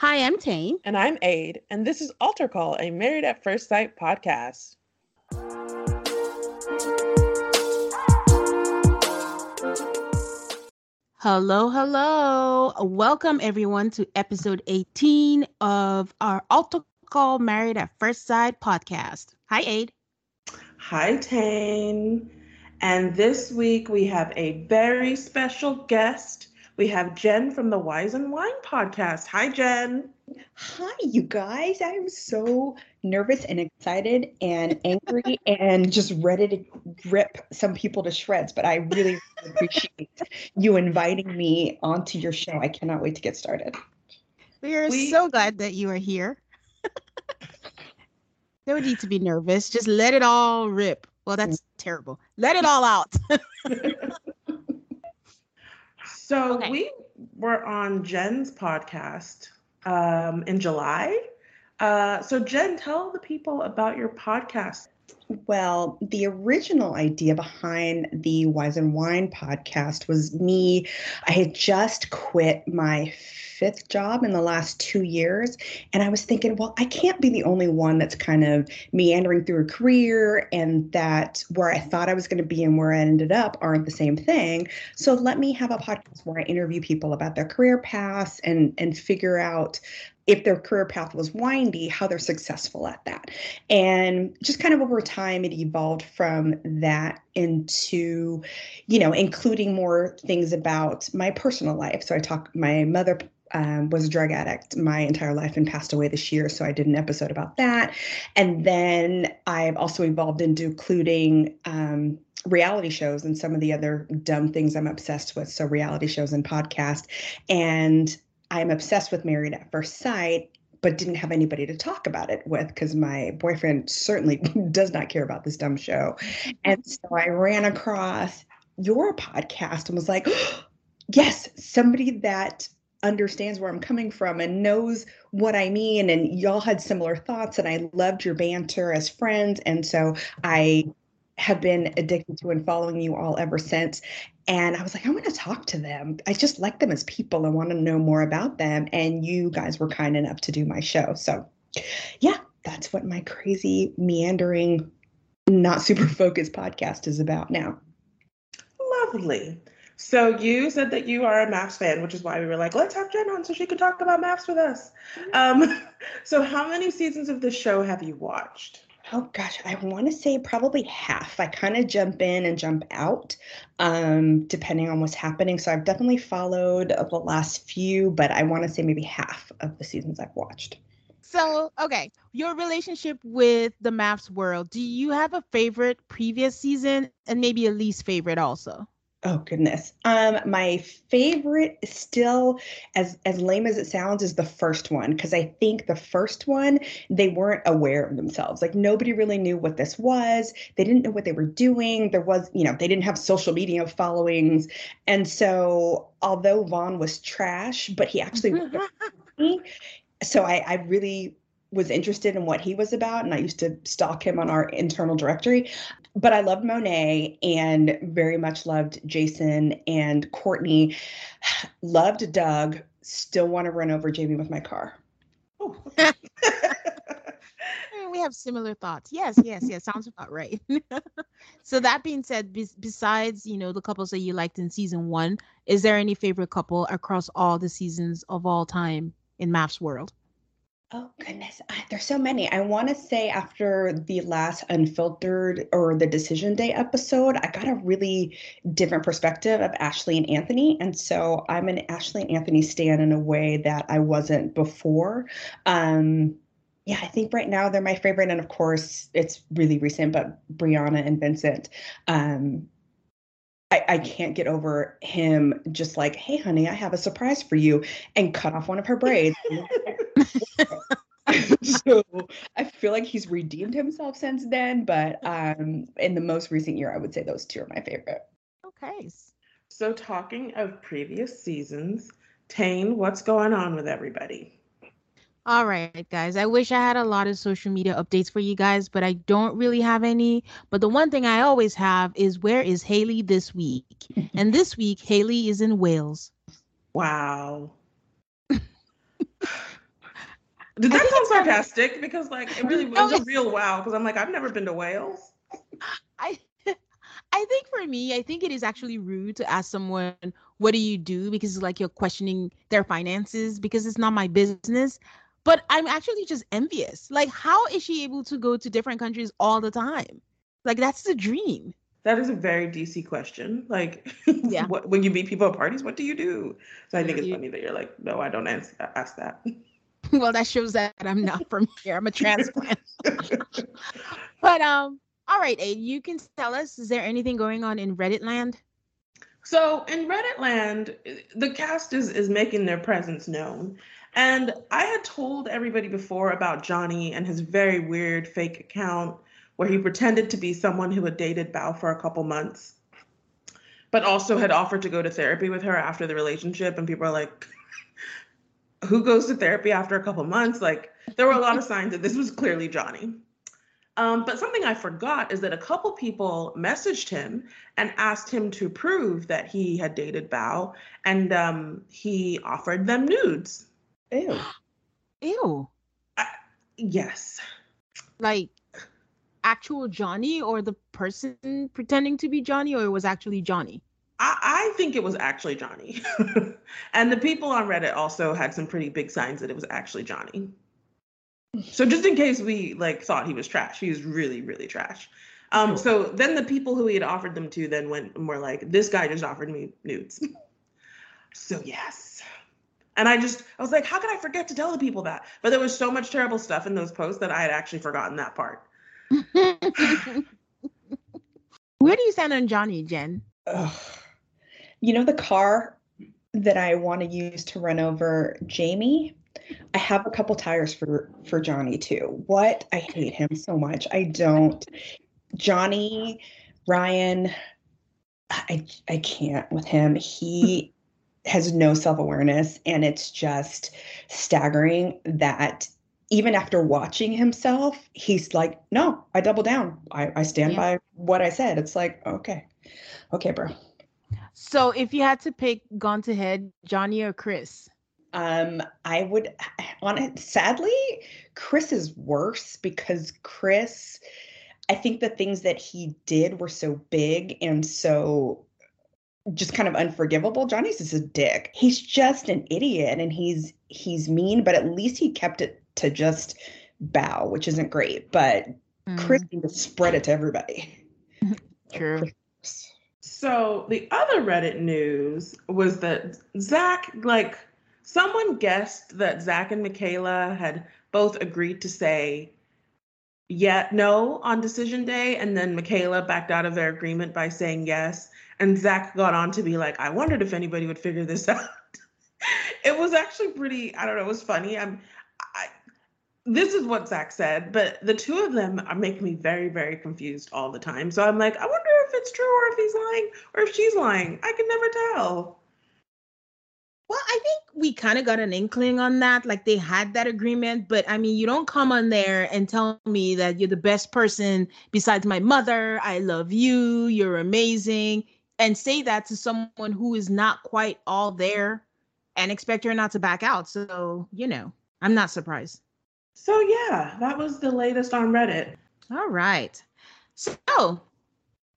Hi, I'm Tane. And I'm Aid, and this is Altar Call, a Married at First Sight podcast. Hello, hello. Welcome, everyone, to episode 18 of our Altar Call Married at First Sight podcast. Hi, Aid. Hi, Tane. And this week we have a very special guest we have Jen from the Wise and Wine podcast. Hi, Jen. Hi, you guys. I'm so nervous and excited and angry and just ready to rip some people to shreds. But I really appreciate you inviting me onto your show. I cannot wait to get started. We are we... so glad that you are here. no need to be nervous. Just let it all rip. Well, that's mm. terrible. Let it all out. So okay. we were on Jen's podcast um, in July. Uh, so Jen, tell the people about your podcast. Well, the original idea behind the Wise and Wine podcast was me. I had just quit my fifth job in the last two years. And I was thinking, well, I can't be the only one that's kind of meandering through a career and that where I thought I was going to be and where I ended up aren't the same thing. So let me have a podcast where I interview people about their career paths and and figure out if their career path was windy, how they're successful at that. And just kind of over time, it evolved from that into, you know, including more things about my personal life. So I talk, my mother um, was a drug addict my entire life and passed away this year. So I did an episode about that. And then I've also evolved into including um, reality shows and some of the other dumb things I'm obsessed with. So reality shows and podcast. And I'm obsessed with Married at First Sight but didn't have anybody to talk about it with because my boyfriend certainly does not care about this dumb show. Mm-hmm. And so I ran across your podcast and was like, oh, yes, somebody that understands where I'm coming from and knows what I mean. And y'all had similar thoughts, and I loved your banter as friends. And so I have been addicted to and following you all ever since. And I was like, I want to talk to them. I just like them as people. I want to know more about them. And you guys were kind enough to do my show. So, yeah, that's what my crazy, meandering, not super focused podcast is about now. Lovely. So you said that you are a MAFS fan, which is why we were like, let's have Jen on so she can talk about MAFS with us. Um, so how many seasons of the show have you watched? Oh gosh, I want to say probably half. I kind of jump in and jump out, um, depending on what's happening. So I've definitely followed the last few, but I want to say maybe half of the seasons I've watched. so okay, your relationship with the MAFS world. Do you have a favorite previous season and maybe a least favorite also? Oh goodness. Um my favorite still as as lame as it sounds is the first one because I think the first one they weren't aware of themselves. Like nobody really knew what this was. They didn't know what they were doing. There was, you know, they didn't have social media followings. And so although Vaughn was trash, but he actually so I I really was interested in what he was about and I used to stalk him on our internal directory. But I loved Monet and very much loved Jason and Courtney. Loved Doug. Still want to run over Jamie with my car. Oh, we have similar thoughts. Yes, yes, yes. Sounds about right. so that being said, be- besides you know the couples that you liked in season one, is there any favorite couple across all the seasons of all time in MAFS world? Oh goodness, I, there's so many. I want to say after the last unfiltered or the decision day episode, I got a really different perspective of Ashley and Anthony, and so I'm an Ashley and Anthony stan in a way that I wasn't before. Um, yeah, I think right now they're my favorite, and of course it's really recent, but Brianna and Vincent. Um, I, I, can't get over him just like, hey, honey, I have a surprise for you, and cut off one of her braids. so I feel like he's redeemed himself since then. But um, in the most recent year, I would say those two are my favorite. Okay. So, talking of previous seasons, Tane, what's going on with everybody? All right, guys. I wish I had a lot of social media updates for you guys, but I don't really have any. But the one thing I always have is where is Haley this week? and this week, Haley is in Wales. Wow. Did that sound sarcastic? Because like it really was oh, a real wow. Because I'm like, I've never been to Wales. I I think for me, I think it is actually rude to ask someone, what do you do? Because it's like you're questioning their finances because it's not my business. But I'm actually just envious. Like, how is she able to go to different countries all the time? Like, that's the dream. That is a very DC question. Like, yeah. what, when you meet people at parties, what do you do? So I think it's funny that you're like, no, I don't ask, ask that. well, that shows that I'm not from here. I'm a transplant. but um, all right, Aid, you can tell us, is there anything going on in Reddit land? So in Reddit land, the cast is is making their presence known. And I had told everybody before about Johnny and his very weird fake account where he pretended to be someone who had dated Bao for a couple months, but also had offered to go to therapy with her after the relationship. And people are like, who goes to therapy after a couple months? Like, there were a lot of signs that this was clearly Johnny. Um, but something I forgot is that a couple people messaged him and asked him to prove that he had dated Bao, and um, he offered them nudes. Ew. Ew. Uh, yes. Like actual Johnny or the person pretending to be Johnny, or it was actually Johnny? I, I think it was actually Johnny. and the people on Reddit also had some pretty big signs that it was actually Johnny. So just in case we like thought he was trash, he was really, really trash. Um, so then the people who he had offered them to then went and were like, this guy just offered me nudes. so yes. And I just I was like, how could I forget to tell the people that? But there was so much terrible stuff in those posts that I had actually forgotten that part. Where do you stand on Johnny, Jen? Ugh. You know the car that I want to use to run over Jamie? I have a couple tires for for Johnny too. What? I hate him so much. I don't. Johnny, Ryan, I I can't with him. He has no self-awareness and it's just staggering that even after watching himself, he's like, no, I double down. I, I stand yeah. by what I said. It's like, okay. Okay, bro. So if you had to pick gone to head, Johnny or Chris? Um, I would on it sadly, Chris is worse because Chris I think the things that he did were so big and so just kind of unforgivable. Johnny's just a dick. He's just an idiot and he's he's mean, but at least he kept it to just Bao, which isn't great. But mm. Chris can just spread it to everybody. True. So the other Reddit news was that Zach, like, someone guessed that Zach and Michaela had both agreed to say yeah, no on decision day, and then Michaela backed out of their agreement by saying yes. And Zach got on to be like, I wondered if anybody would figure this out. it was actually pretty, I don't know, it was funny. I'm I this is what Zach said, but the two of them make me very, very confused all the time. So I'm like, I wonder if it's true or if he's lying or if she's lying. I can never tell. Well, I think we kind of got an inkling on that. Like they had that agreement, but I mean, you don't come on there and tell me that you're the best person besides my mother. I love you. You're amazing. And say that to someone who is not quite all there and expect her not to back out. So, you know, I'm not surprised. So, yeah, that was the latest on Reddit. All right. So,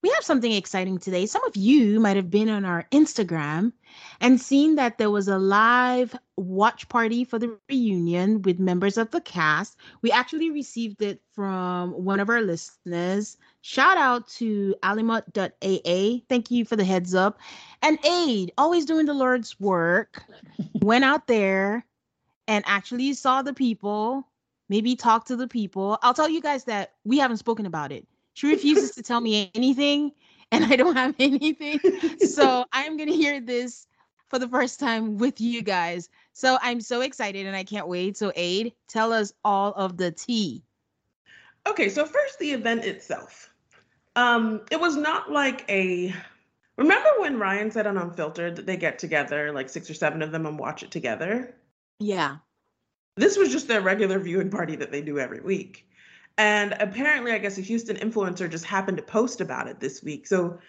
we have something exciting today. Some of you might have been on our Instagram and seen that there was a live watch party for the reunion with members of the cast. We actually received it from one of our listeners. Shout out to alimut.aa. Thank you for the heads up. And Aid, always doing the Lord's work, went out there and actually saw the people, maybe talk to the people. I'll tell you guys that we haven't spoken about it she refuses to tell me anything, and I don't have anything. so I'm going to hear this for the first time with you guys. So I'm so excited and I can't wait. So, Aid, tell us all of the tea. Okay, so first, the event itself. Um, it was not like a. Remember when Ryan said on Unfiltered that they get together, like six or seven of them, and watch it together? Yeah. This was just their regular viewing party that they do every week. And apparently, I guess a Houston influencer just happened to post about it this week. So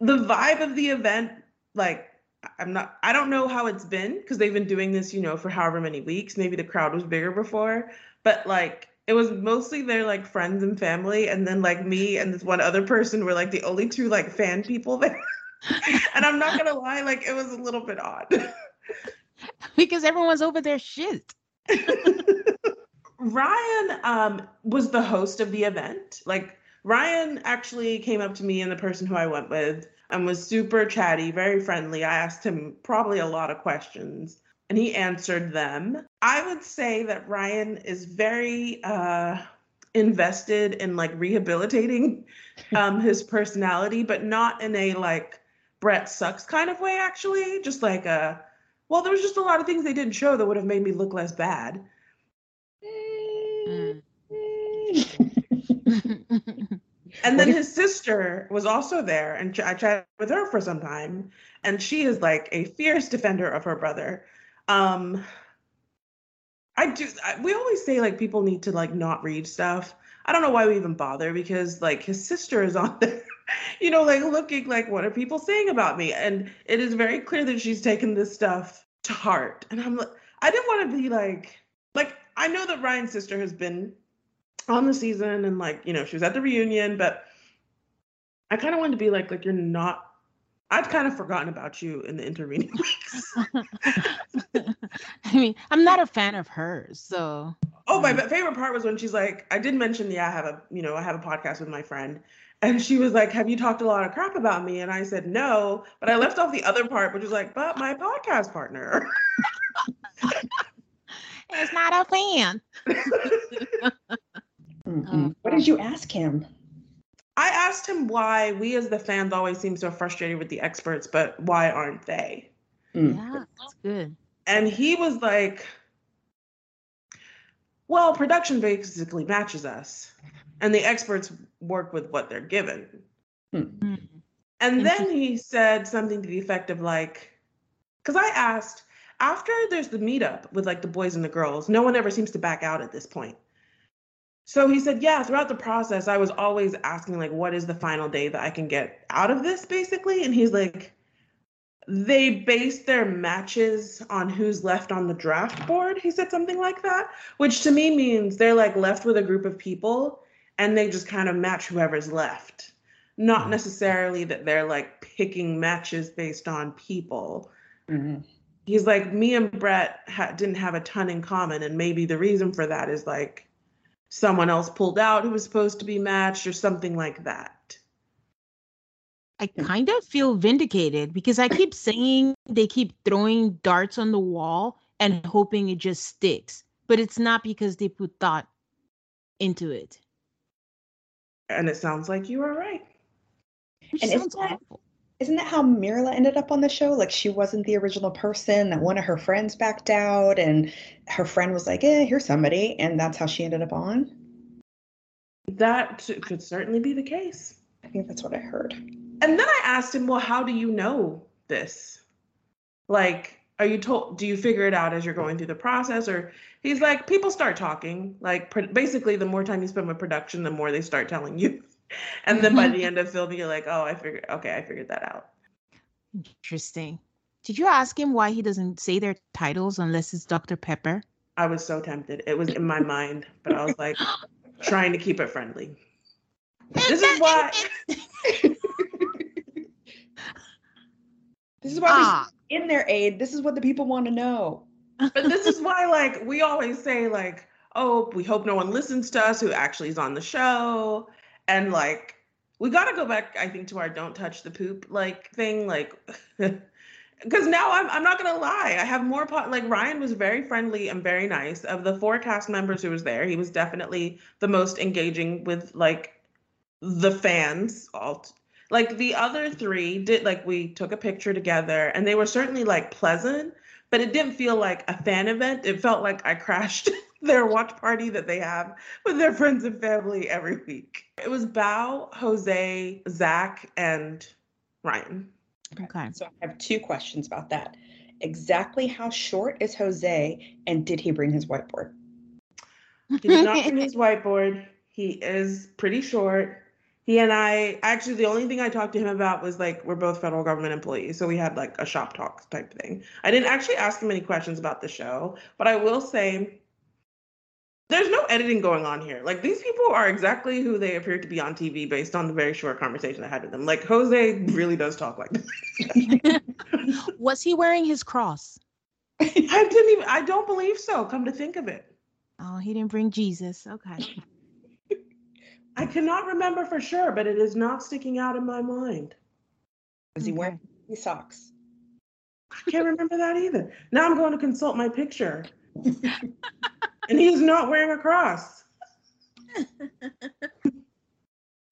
the vibe of the event, like, I'm not, I don't know how it's been because they've been doing this, you know, for however many weeks. Maybe the crowd was bigger before, but like, it was mostly their like friends and family. And then like me and this one other person were like the only two like fan people there. and I'm not gonna lie, like, it was a little bit odd. because everyone's over their shit. Ryan um, was the host of the event. Like Ryan actually came up to me and the person who I went with and was super chatty, very friendly. I asked him probably a lot of questions and he answered them. I would say that Ryan is very uh, invested in like rehabilitating um, his personality, but not in a like Brett sucks kind of way, actually. Just like a, well, there was just a lot of things they didn't show that would have made me look less bad. Mm. and then his sister was also there, and I chatted with her for some time, and she is like a fierce defender of her brother. Um, I do. I, we always say like people need to like not read stuff. I don't know why we even bother because like his sister is on there, you know, like looking like what are people saying about me, and it is very clear that she's taken this stuff to heart. And I'm like, I didn't want to be like, like I know that Ryan's sister has been on the season and like, you know, she was at the reunion, but I kind of wanted to be like, like you're not I'd kind of forgotten about you in the intervening weeks. I mean, I'm not a fan of hers, so. Oh, my um favorite part was when she's like, I did mention, yeah, I have a, you know, I have a podcast with my friend, and she was like, "Have you talked a lot of crap about me?" And I said, "No," but I left off the other part, which was like, "But my podcast partner." is not a fan. oh, what did you ask him? I asked him why we as the fans always seem so frustrated with the experts, but why aren't they? Mm. Yeah, that's good. And he was like, well, production basically matches us, and the experts work with what they're given. Mm. And then he said something to the effect of like, because I asked, after there's the meetup with like the boys and the girls, no one ever seems to back out at this point. So he said, yeah, throughout the process, I was always asking, like, what is the final day that I can get out of this, basically? And he's like, they base their matches on who's left on the draft board. He said something like that, which to me means they're like left with a group of people and they just kind of match whoever's left. Not necessarily that they're like picking matches based on people. Mm-hmm he's like me and Brett ha- didn't have a ton in common, and maybe the reason for that is like someone else pulled out who was supposed to be matched or something like that. I kind of feel vindicated because I keep saying they keep throwing darts on the wall and hoping it just sticks. but it's not because they put thought into it. And it sounds like you are right. Which And sounds isn't that- awful. Isn't that how Myrla ended up on the show? Like she wasn't the original person, that one of her friends backed out, and her friend was like, eh, here's somebody. And that's how she ended up on. That could certainly be the case. I think that's what I heard. And then I asked him, well, how do you know this? Like, are you told, do you figure it out as you're going through the process? Or he's like, people start talking. Like, pr- basically, the more time you spend with production, the more they start telling you. And then by the end of filming, you're like, oh, I figured, okay, I figured that out. Interesting. Did you ask him why he doesn't say their titles unless it's Dr. Pepper? I was so tempted. It was in my mind, but I was like, trying to keep it friendly. This is why. This is why Ah, we in their aid. This is what the people want to know. but this is why like we always say like oh we hope no one listens to us who actually is on the show and like we got to go back i think to our don't touch the poop like thing like because now I'm, I'm not gonna lie i have more pot like ryan was very friendly and very nice of the four cast members who was there he was definitely the most engaging with like the fans all like the other three did like we took a picture together and they were certainly like pleasant but it didn't feel like a fan event. It felt like I crashed their watch party that they have with their friends and family every week. It was Bao, Jose, Zach, and Ryan. okay. So I have two questions about that. Exactly how short is Jose, and did he bring his whiteboard? He did not bring his whiteboard. He is pretty short. He and I actually the only thing I talked to him about was like we're both federal government employees, so we had like a shop talk type thing. I didn't actually ask him any questions about the show, but I will say there's no editing going on here. Like these people are exactly who they appear to be on TV based on the very short conversation I had with them. Like Jose really does talk like this. Was he wearing his cross? I didn't even I don't believe so, come to think of it. Oh, he didn't bring Jesus. Okay. I cannot remember for sure, but it is not sticking out in my mind. Was he Okay. wearing his socks? I can't remember that either. Now I'm going to consult my picture. and he is not wearing a cross.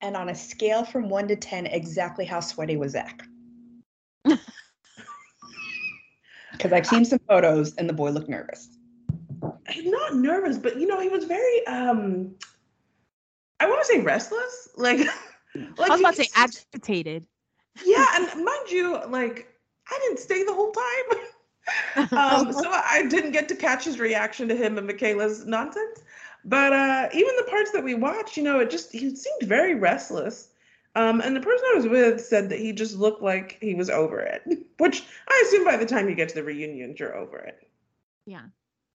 And on a scale from one to 10, exactly how sweaty was Zach? Because I've seen some photos and the boy looked nervous. Not nervous, but you know, he was very um I want to say restless. Like like I was about to say agitated. Yeah, and mind you, like I didn't stay the whole time. um, so I didn't get to catch his reaction to him and Michaela's nonsense. But uh, even the parts that we watched, you know, it just he seemed very restless. Um, and the person I was with said that he just looked like he was over it, which I assume by the time you get to the reunion, you're over it. Yeah.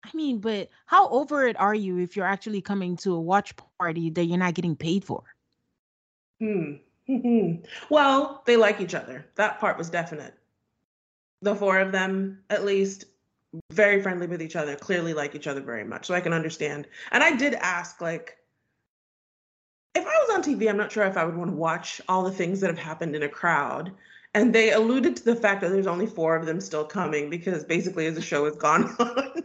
I mean, but how over it are you if you're actually coming to a watch party that you're not getting paid for? Hmm. Well, they like each other. That part was definite. The four of them, at least, very friendly with each other, clearly like each other very much. So I can understand. And I did ask, like, if I was on TV, I'm not sure if I would want to watch all the things that have happened in a crowd. And they alluded to the fact that there's only four of them still coming because basically, as the show has gone on,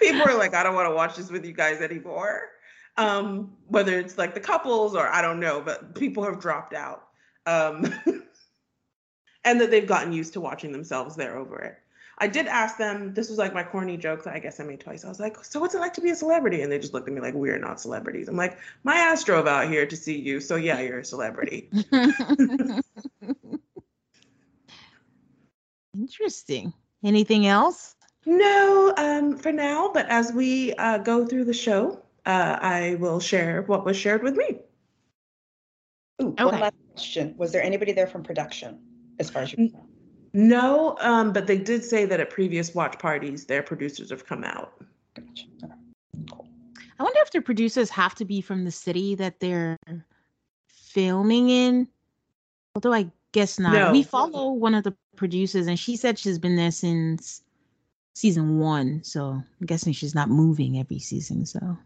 people are like, I don't want to watch this with you guys anymore um, whether it's like the couples or I don't know, but people have dropped out. Um, and that they've gotten used to watching themselves there over it. I did ask them, this was like my corny joke that I guess I made twice. I was like, so what's it like to be a celebrity? And they just looked at me like, we're not celebrities. I'm like, my ass drove out here to see you. So yeah, you're a celebrity. Interesting. Anything else? No, um, for now, but as we uh, go through the show, uh, I will share what was shared with me. Ooh, Okay. one last question. Was there anybody there from production as far as you know? No, um, but they did say that at previous watch parties, their producers have come out. Gotcha. Okay. Cool. I wonder if the producers have to be from the city that they're filming in. Although I guess not. No. We follow one of the producers, and she said she's been there since season one. So I'm guessing she's not moving every season. So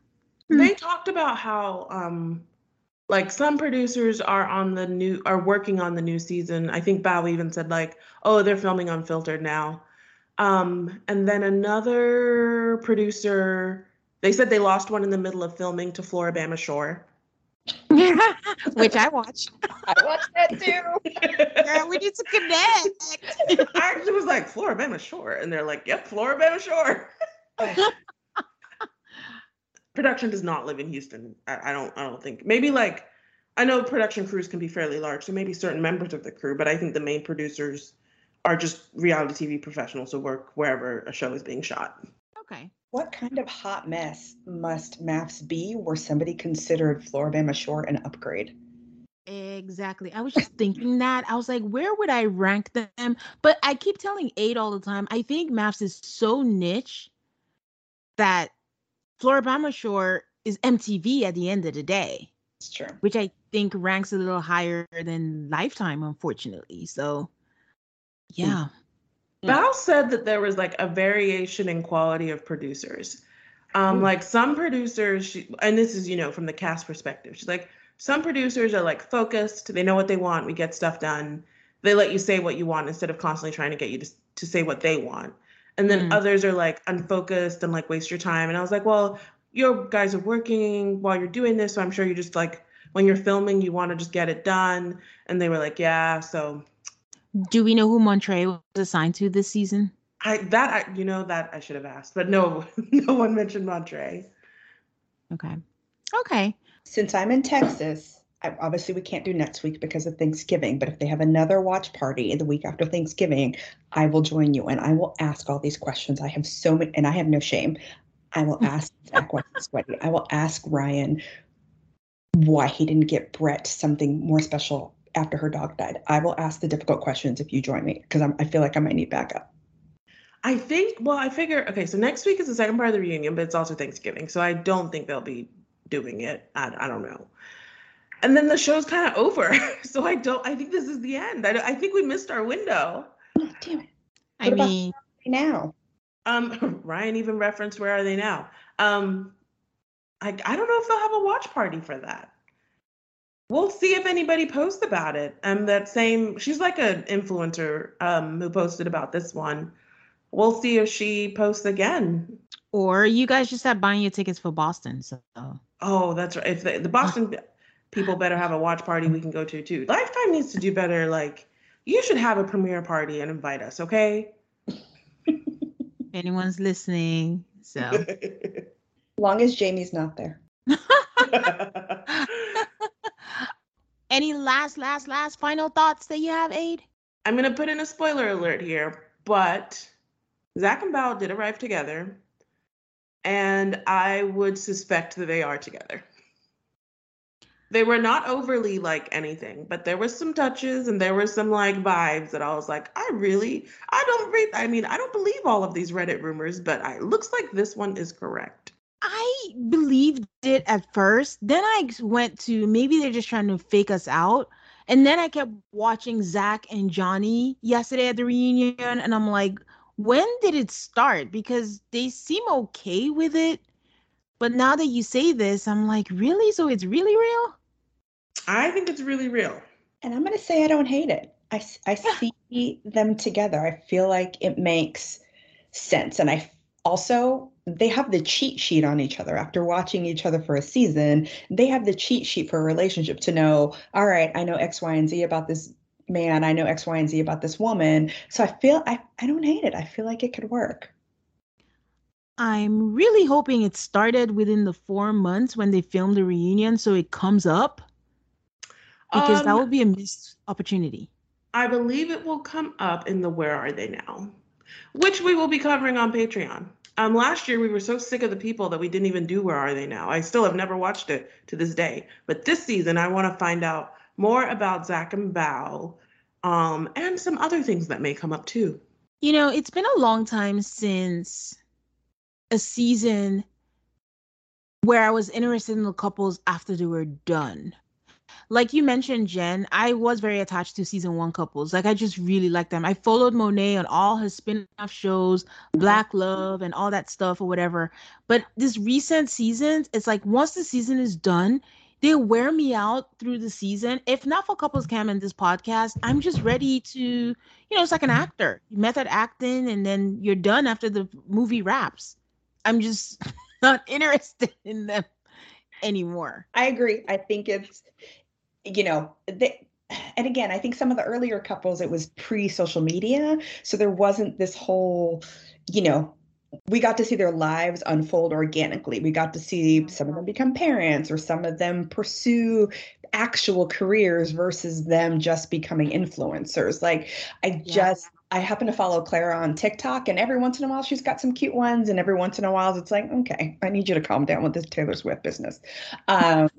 Hmm. They talked about how um like some producers are on the new are working on the new season. I think Bao even said like, "Oh, they're filming unfiltered now." Um and then another producer They said they lost one in the middle of filming to Floribama Shore. Which I watched. I watched that too. Girl, we need to connect. I actually was like, Floribama Shore. And they're like, yep, Floribama Shore. production does not live in Houston. I, I, don't I don't think. Maybe like I know production crews can be fairly large, so maybe certain members of the crew, but I think the main producers are just reality TV professionals who work wherever a show is being shot. Okay. What kind of hot mess must MAFS be where somebody considered Floribama Shore an upgrade? Exactly. I was just thinking that. I was like, where would I rank them? But I keep telling Aid all the time, I think MAFS is so niche that Floribama Shore is MTV at the end of the day. It's true. Which I think ranks a little higher than Lifetime, unfortunately. So, hmm. yeah. Bao said that there was like a variation in quality of producers. Um, like some producers, she, and this is, you know, from the cast perspective, she's like, some producers are like focused, they know what they want, we get stuff done. They let you say what you want instead of constantly trying to get you to, to say what they want. And then Mm. others are like unfocused and like waste your time. And I was like, well, you guys are working while you're doing this, so I'm sure you just like when you're filming, you want to just get it done. And they were like, yeah. So Do we know who Montre was assigned to this season? I that I, you know that I should have asked, but no, no one mentioned Montre. Okay. Okay. Since I'm in Texas, I, obviously we can't do next week because of Thanksgiving, but if they have another watch party the week after Thanksgiving, I will join you and I will ask all these questions. I have so many, and I have no shame. I will ask Zach why he's sweaty. I will ask Ryan why he didn't get Brett something more special after her dog died. I will ask the difficult questions if you join me because I feel like I might need backup. I think. Well, I figure. Okay, so next week is the second part of the reunion, but it's also Thanksgiving, so I don't think they'll be doing it. I, I don't know. And then the show's kind of over, so I don't. I think this is the end. I, I think we missed our window. Oh, damn it. I What about- mean, Now, Um, Ryan even referenced where are they now? Um, I I don't know if they'll have a watch party for that. We'll see if anybody posts about it. Um, that same she's like an influencer um who posted about this one. We'll see if she posts again. or you guys just have buying your tickets for Boston. So Oh, that's right. If the, the Boston people better have a watch party we can go to too. Lifetime needs to do better. Like you should have a premiere party and invite us, okay? anyone's listening, so long as Jamie's not there. any last, last, last final thoughts that you have, Aid? I'm gonna put in a spoiler alert here, but Zach and Bao did arrive together, and I would suspect that they are together. They were not overly like anything, but there were some touches and there were some like vibes that I was like, I really, I don't read. I mean, I don't believe all of these Reddit rumors, but it looks like this one is correct. I believed it at first. Then I went to maybe they're just trying to fake us out. And then I kept watching Zach and Johnny yesterday at the reunion. And I'm like, when did it start? Because they seem okay with it. But now that you say this, I'm like, really? So it's really real? I think it's really real. And I'm going to say I don't hate it. I, s- I see them together. I feel like it makes sense. And I also, they have the cheat sheet on each other. After watching each other for a season, they have the cheat sheet for a relationship to know, all right, I know X, Y, and Z about this man. I know X, Y, and Z about this woman. So I feel, I, I don't hate it. I feel like it could work. I'm really hoping it started within the four months when they filmed the reunion so it comes up because that Um, would be a missed opportunity. I believe it will come up in the Where Are They Now, which we will be covering on Patreon. Um, last year we were so sick of the people that we didn't even do Where Are They Now. I still have never watched it to this day. But this season I want to find out more about Zach and Bao, um, and some other things that may come up too. You know, it's been a long time since a season where I was interested in the couples after they were done. Like you mentioned, Jen, I was very attached to season one couples. Like I just really liked them. I followed Monet on all her spin-off shows, Black Love and all that stuff or whatever. But this recent seasons, it's like once the season is done, they wear me out through the season. If not for couples cam and this podcast, I'm just ready to you know, it's like an actor, method acting, and then you're done after the movie wraps. I'm just, not interested in them anymore. I agree. I think it's, you know, they, and again, I think some of the earlier couples, it was pre social media. So there wasn't this whole, you know, we got to see their lives unfold organically. We got to see some of them become parents or some of them pursue actual careers versus them just becoming influencers. Like, I yeah. just, I happen to follow Clara on TikTok, and every once in a while she's got some cute ones, and every once in a while it's like, okay, I need you to calm down with this Taylor Swift business. Um,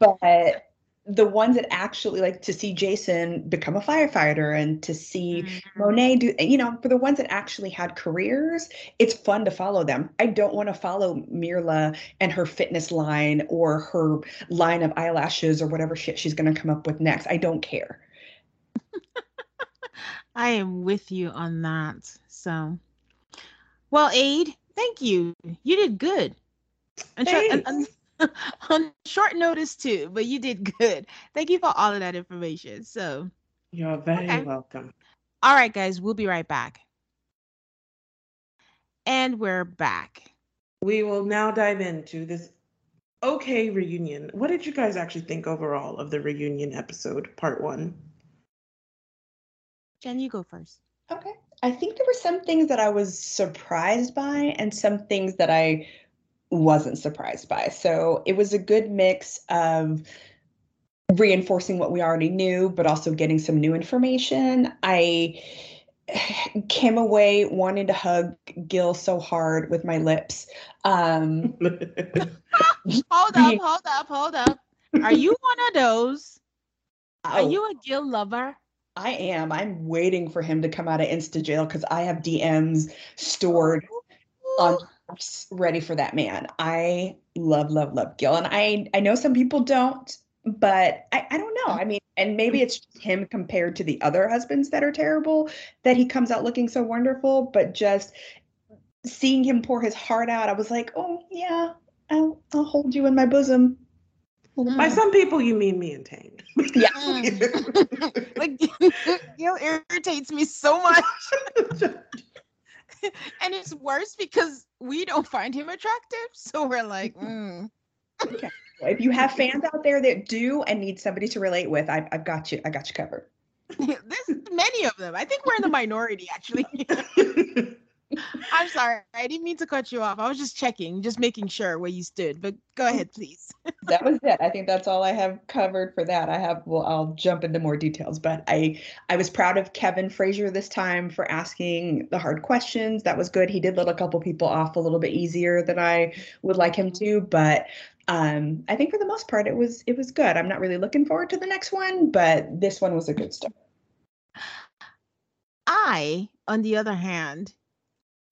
but the ones that actually like to see Jason become a firefighter and to see mm-hmm. Monet do, you know, for the ones that actually had careers, it's fun to follow them. I don't want to follow Myrla and her fitness line or her line of eyelashes or whatever shit she's going to come up with next. I don't care. I am with you on that. So, well, Aid, thank you. You did good. And, and, and on short notice too, but you did good. Thank you for all of that information. So you're very okay. welcome. All right, guys, we'll be right back. And we're back. We will now dive into this okay reunion. What did you guys actually think overall of the reunion episode, part one? Jen, you go first. Okay. I think there were some things that I was surprised by and some things that I wasn't surprised by. So it was a good mix of reinforcing what we already knew, but also getting some new information. I came away wanting to hug Gil so hard with my lips. Um, hold up, hold up, hold up. Are you one of those? Are oh, you a Gil lover? I am. I'm waiting for him to come out of insta jail because I have DMs stored on ready for that man. I love, love, love Gil. And I I know some people don't, but I, I don't know. I mean, and maybe it's just him compared to the other husbands that are terrible that he comes out looking so wonderful, but just seeing him pour his heart out, I was like, oh yeah, I'll I'll hold you in my bosom. By some people, you mean me and Tane. Yeah. like Gil irritates me so much. and it's worse because we don't find him attractive. So we're like, mm. okay. If you have fans out there that do and need somebody to relate with, I've, I've got you. I got you covered. There's many of them. I think we're in the minority, actually. I'm sorry. I didn't mean to cut you off. I was just checking, just making sure where you stood. But go ahead, please. that was it. I think that's all I have covered for that. I have well, I'll jump into more details, but I I was proud of Kevin Frazier this time for asking the hard questions. That was good. He did let a couple people off a little bit easier than I would like him to, but um, I think for the most part it was it was good. I'm not really looking forward to the next one, but this one was a good start. I, on the other hand,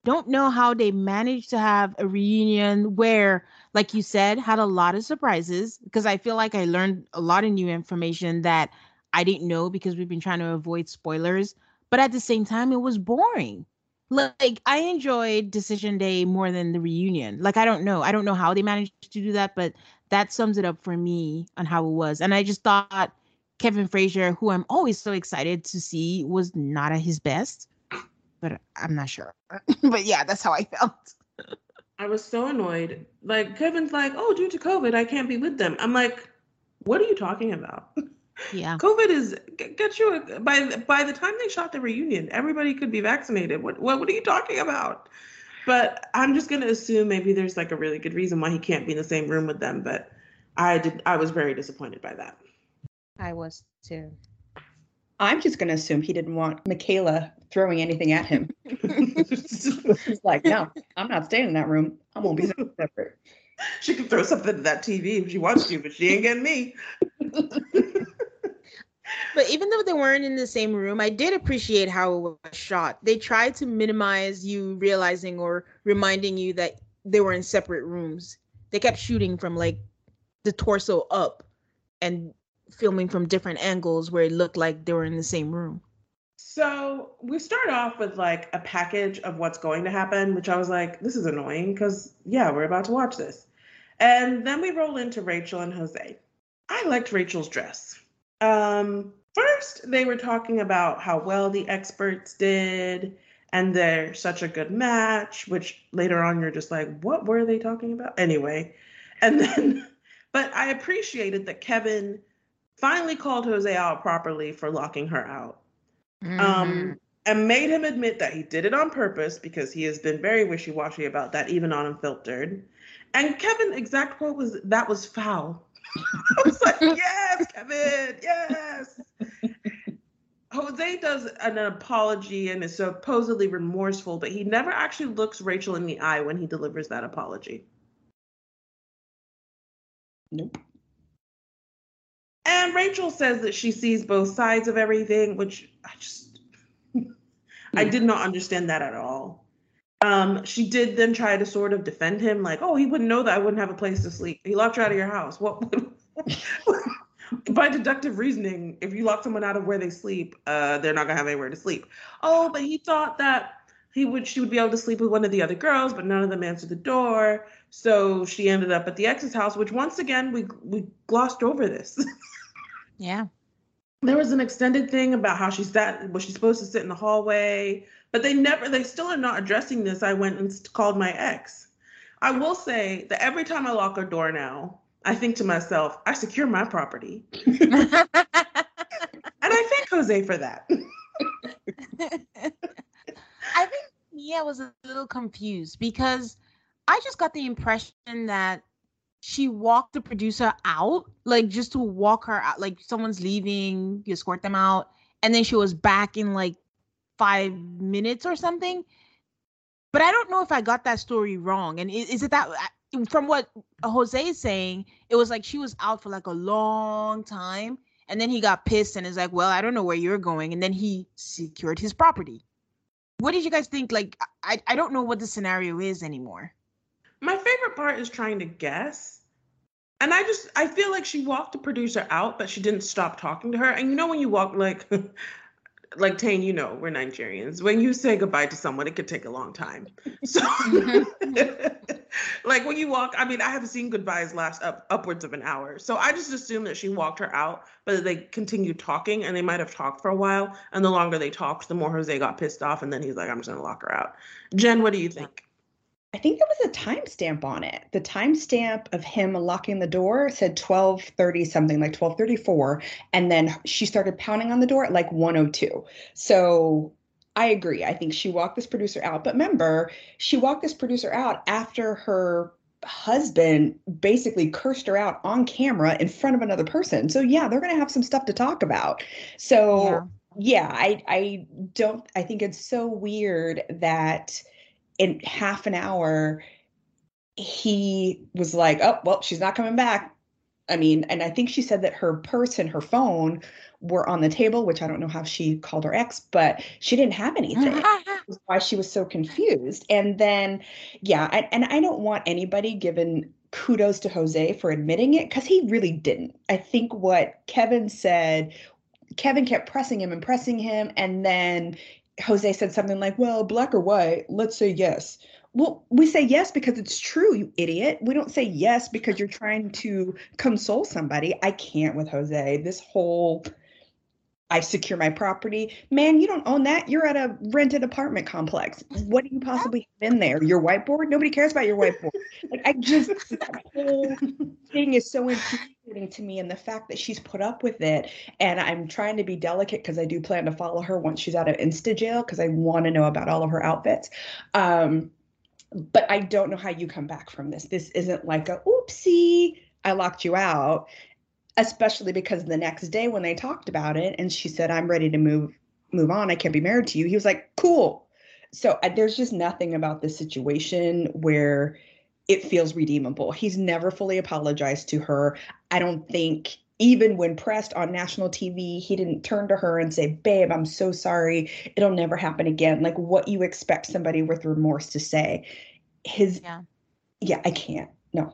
don't know how they managed to have a reunion where, like you said, had a lot of surprises because I feel like I learned a lot of new information that I didn't know because we've been trying to avoid spoilers. But at the same time, it was boring. Like I enjoyed Decision Day more than the reunion. Like I don't know, I don't know how they managed to do that, but that sums it up for me on how it was. And I just thought Kevin Frazier, who I'm always so excited to see, was not at his best but I'm not sure. but yeah, that's how I felt. I was so annoyed. Like Kevin's like, "Oh, due to COVID, I can't be with them." I'm like, "What are you talking about?" Yeah. COVID is get you a, by by the time they shot the reunion, everybody could be vaccinated. What what what are you talking about? But I'm just gonna assume maybe there's like a really good reason why he can't be in the same room with them. But I did I was very disappointed by that. I was too. I'm just going to assume he didn't want Michaela throwing anything at him. He's like, no, I'm not staying in that room. I won't be separate. She can throw something at that TV if she wants to, but she ain't getting me. but even though they weren't in the same room, I did appreciate how it was shot. They tried to minimize you realizing or reminding you that they were in separate rooms. They kept shooting from like the torso up and filming from different angles where it looked like they were in the same room. So we start off with like a package of what's going to happen, which I was like, this is annoying because, yeah, we're about to watch this. And then we roll into Rachel and Jose. I liked Rachel's dress. Um, first, they were talking about how well the experts did and they're such a good match, which later on you're just like, what were they talking about? Anyway. And then, but I appreciated that Kevin finally called Jose out properly for locking her out. Mm-hmm. Um, and made him admit that he did it on purpose because he has been very wishy-washy about that, even on Unfiltered. And Kevin, exact quote was, "That was foul." I was like, "Yes, Kevin, yes." Jose does an apology and is supposedly remorseful, but he never actually looks Rachel in the eye when he delivers that apology. Nope. And Rachel says that she sees both sides of everything, which I just I did not understand that at all. Um, she did then try to sort of defend him, like, "Oh, he wouldn't know that I wouldn't have a place to sleep. He locked you out of your house. What? by deductive reasoning, if you lock someone out of where they sleep, uh, they're not gonna have anywhere to sleep. Oh, but he thought that he would she would be able to sleep with one of the other girls, but none of them answered the door. So she ended up at the ex's house, which once again we we glossed over this. yeah. There was an extended thing about how she sat was she supposed to sit in the hallway, but they never they still are not addressing this. I went and called my ex. I will say that every time I lock a door now, I think to myself, I secure my property. and I thank Jose for that. I think Mia was a little confused because I just got the impression that she walked the producer out, like just to walk her out, like someone's leaving, you escort them out, and then she was back in like five minutes or something. But I don't know if I got that story wrong. And is, it that uh, from what Jose is saying, it was like she was out for like a long time. And then he got pissed and is like, Well, I don't know where you're going. And then he secured his property. What did you guys think? Like, I, I don't know what the scenario is anymore. My favorite part is trying to guess. And I just I feel like she walked the producer out, but she didn't stop talking to her. And you know when you walk like like Tane, you know, we're Nigerians. When you say goodbye to someone, it could take a long time. So, like when you walk, I mean, I have seen goodbyes last up upwards of an hour. So I just assumed that she walked her out, but they continued talking, and they might have talked for a while. And the longer they talked, the more Jose got pissed off, and then he's like, "I'm just gonna lock her out." Jen, what do you think? I think there was a timestamp on it. The timestamp of him locking the door said 1230 something, like 1234. And then she started pounding on the door at like 102. So I agree. I think she walked this producer out. But remember, she walked this producer out after her husband basically cursed her out on camera in front of another person. So yeah, they're gonna have some stuff to talk about. So yeah, yeah I I don't I think it's so weird that in half an hour, he was like, oh, well, she's not coming back. I mean, and I think she said that her purse and her phone were on the table, which I don't know how she called her ex, but she didn't have anything. why she was so confused. And then, yeah, I, and I don't want anybody given kudos to Jose for admitting it because he really didn't. I think what Kevin said, Kevin kept pressing him and pressing him, and then Jose said something like, well, black or white, let's say yes. Well, we say yes because it's true, you idiot. We don't say yes because you're trying to console somebody. I can't with Jose. This whole I secure my property. Man, you don't own that. You're at a rented apartment complex. What do you possibly have in there? Your whiteboard? Nobody cares about your whiteboard. Like I just that whole thing is so infuriating to me and the fact that she's put up with it. And I'm trying to be delicate because I do plan to follow her once she's out of insta jail because I want to know about all of her outfits. Um, but I don't know how you come back from this. This isn't like a oopsie. I locked you out especially because the next day when they talked about it and she said i'm ready to move move on i can't be married to you he was like cool so uh, there's just nothing about this situation where it feels redeemable he's never fully apologized to her i don't think even when pressed on national TV, he didn't turn to her and say, Babe, I'm so sorry. It'll never happen again. Like what you expect somebody with remorse to say. His, yeah, yeah I can't. No.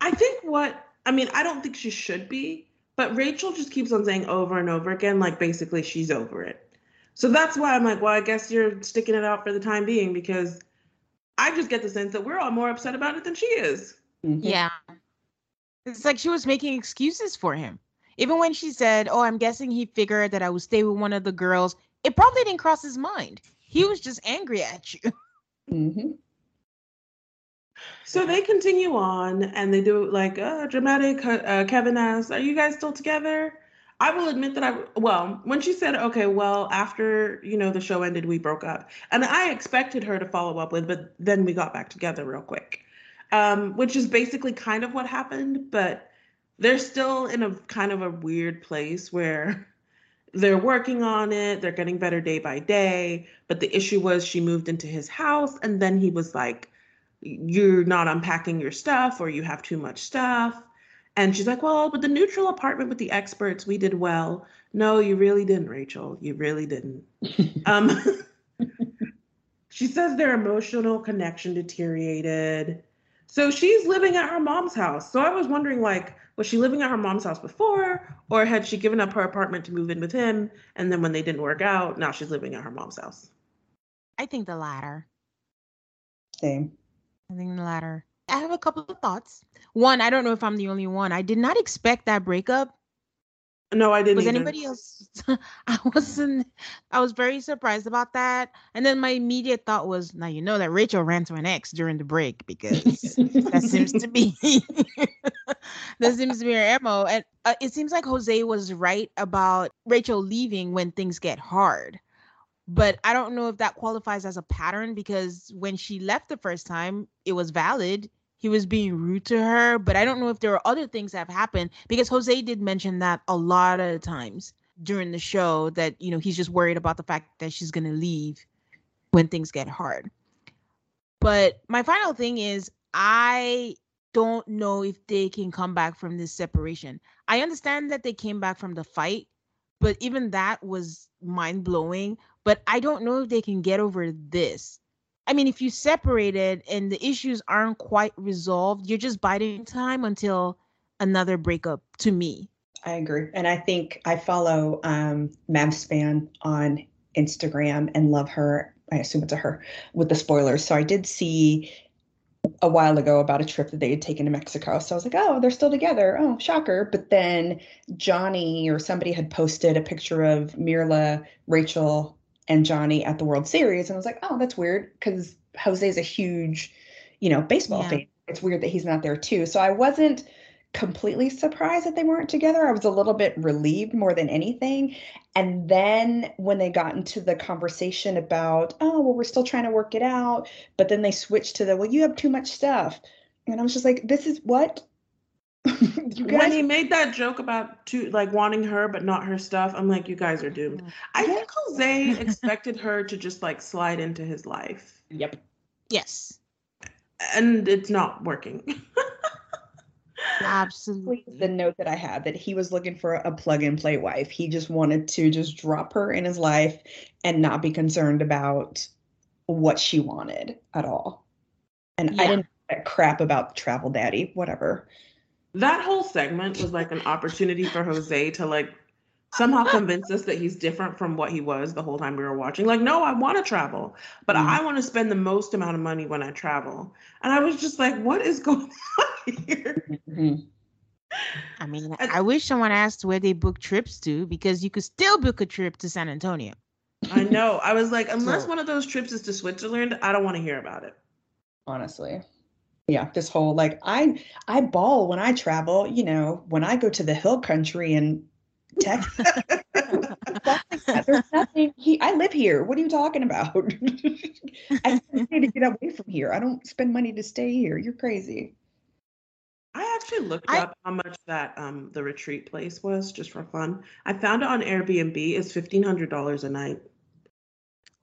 I think what I mean, I don't think she should be, but Rachel just keeps on saying over and over again, like basically she's over it. So that's why I'm like, well, I guess you're sticking it out for the time being because I just get the sense that we're all more upset about it than she is. Mm-hmm. Yeah. It's like she was making excuses for him. Even when she said, Oh, I'm guessing he figured that I would stay with one of the girls it probably didn't cross his mind. He was just angry at you. Mm-hmm. So they continue on and they do like uh, dramatic. Uh, Kevin asks, Are you guys still together? I will admit that I, well, when she said, Okay, well, after, you know, the show ended, we broke up. And I expected her to follow up with, but then we got back together real quick, um, which is basically kind of what happened. But they're still in a kind of a weird place where they're working on it, they're getting better day by day. But the issue was she moved into his house and then he was like, you're not unpacking your stuff or you have too much stuff. And she's like, Well, with the neutral apartment with the experts, we did well. No, you really didn't, Rachel. You really didn't. um, she says their emotional connection deteriorated. So she's living at her mom's house. So I was wondering, like, was she living at her mom's house before, or had she given up her apartment to move in with him? And then when they didn't work out, now she's living at her mom's house. I think the latter. Same. I think the latter. I have a couple of thoughts. One, I don't know if I'm the only one. I did not expect that breakup. No, I didn't. Was either. anybody else? I wasn't. I was very surprised about that. And then my immediate thought was, now you know that Rachel ran to an ex during the break because that seems to be that seems to be her mo. And uh, it seems like Jose was right about Rachel leaving when things get hard but I don't know if that qualifies as a pattern because when she left the first time, it was valid. He was being rude to her, but I don't know if there are other things that have happened because Jose did mention that a lot of times during the show that you know he's just worried about the fact that she's going to leave when things get hard. But my final thing is I don't know if they can come back from this separation. I understand that they came back from the fight, but even that was mind blowing but I don't know if they can get over this. I mean, if you separated and the issues aren't quite resolved, you're just biding time until another breakup to me. I agree. And I think I follow um Mavs fan on Instagram and love her. I assume it's a her with the spoilers. So I did see a while ago about a trip that they had taken to Mexico. So I was like, oh, they're still together. Oh, shocker. But then Johnny or somebody had posted a picture of Myrla, Rachel, and Johnny at the World Series. And I was like, oh, that's weird because Jose is a huge, you know, baseball yeah. fan. It's weird that he's not there too. So I wasn't completely surprised that they weren't together. I was a little bit relieved more than anything. And then when they got into the conversation about, oh, well, we're still trying to work it out, but then they switched to the, well, you have too much stuff. And I was just like, this is what guys... when he made that joke about to like wanting her but not her stuff, I'm like, you guys are doomed. I think Jose expected her to just like slide into his life. Yep. Yes. And it's not working. Absolutely. The note that I had that he was looking for a plug and play wife. He just wanted to just drop her in his life and not be concerned about what she wanted at all. And yeah. I didn't crap about travel daddy, whatever that whole segment was like an opportunity for Jose to like somehow convince us that he's different from what he was the whole time we were watching. Like, no, I want to travel, but mm-hmm. I want to spend the most amount of money when I travel. And I was just like, what is going on here? Mm-hmm. I mean, I wish someone asked where they book trips to because you could still book a trip to San Antonio. I know. I was like, unless so, one of those trips is to Switzerland, I don't want to hear about it. Honestly yeah this whole like i i ball when i travel you know when i go to the hill country and texas there's nothing he, i live here what are you talking about i need to get away from here i don't spend money to stay here you're crazy I actually looked I, up how much that um the retreat place was just for fun. I found it on Airbnb. It's fifteen hundred dollars a night.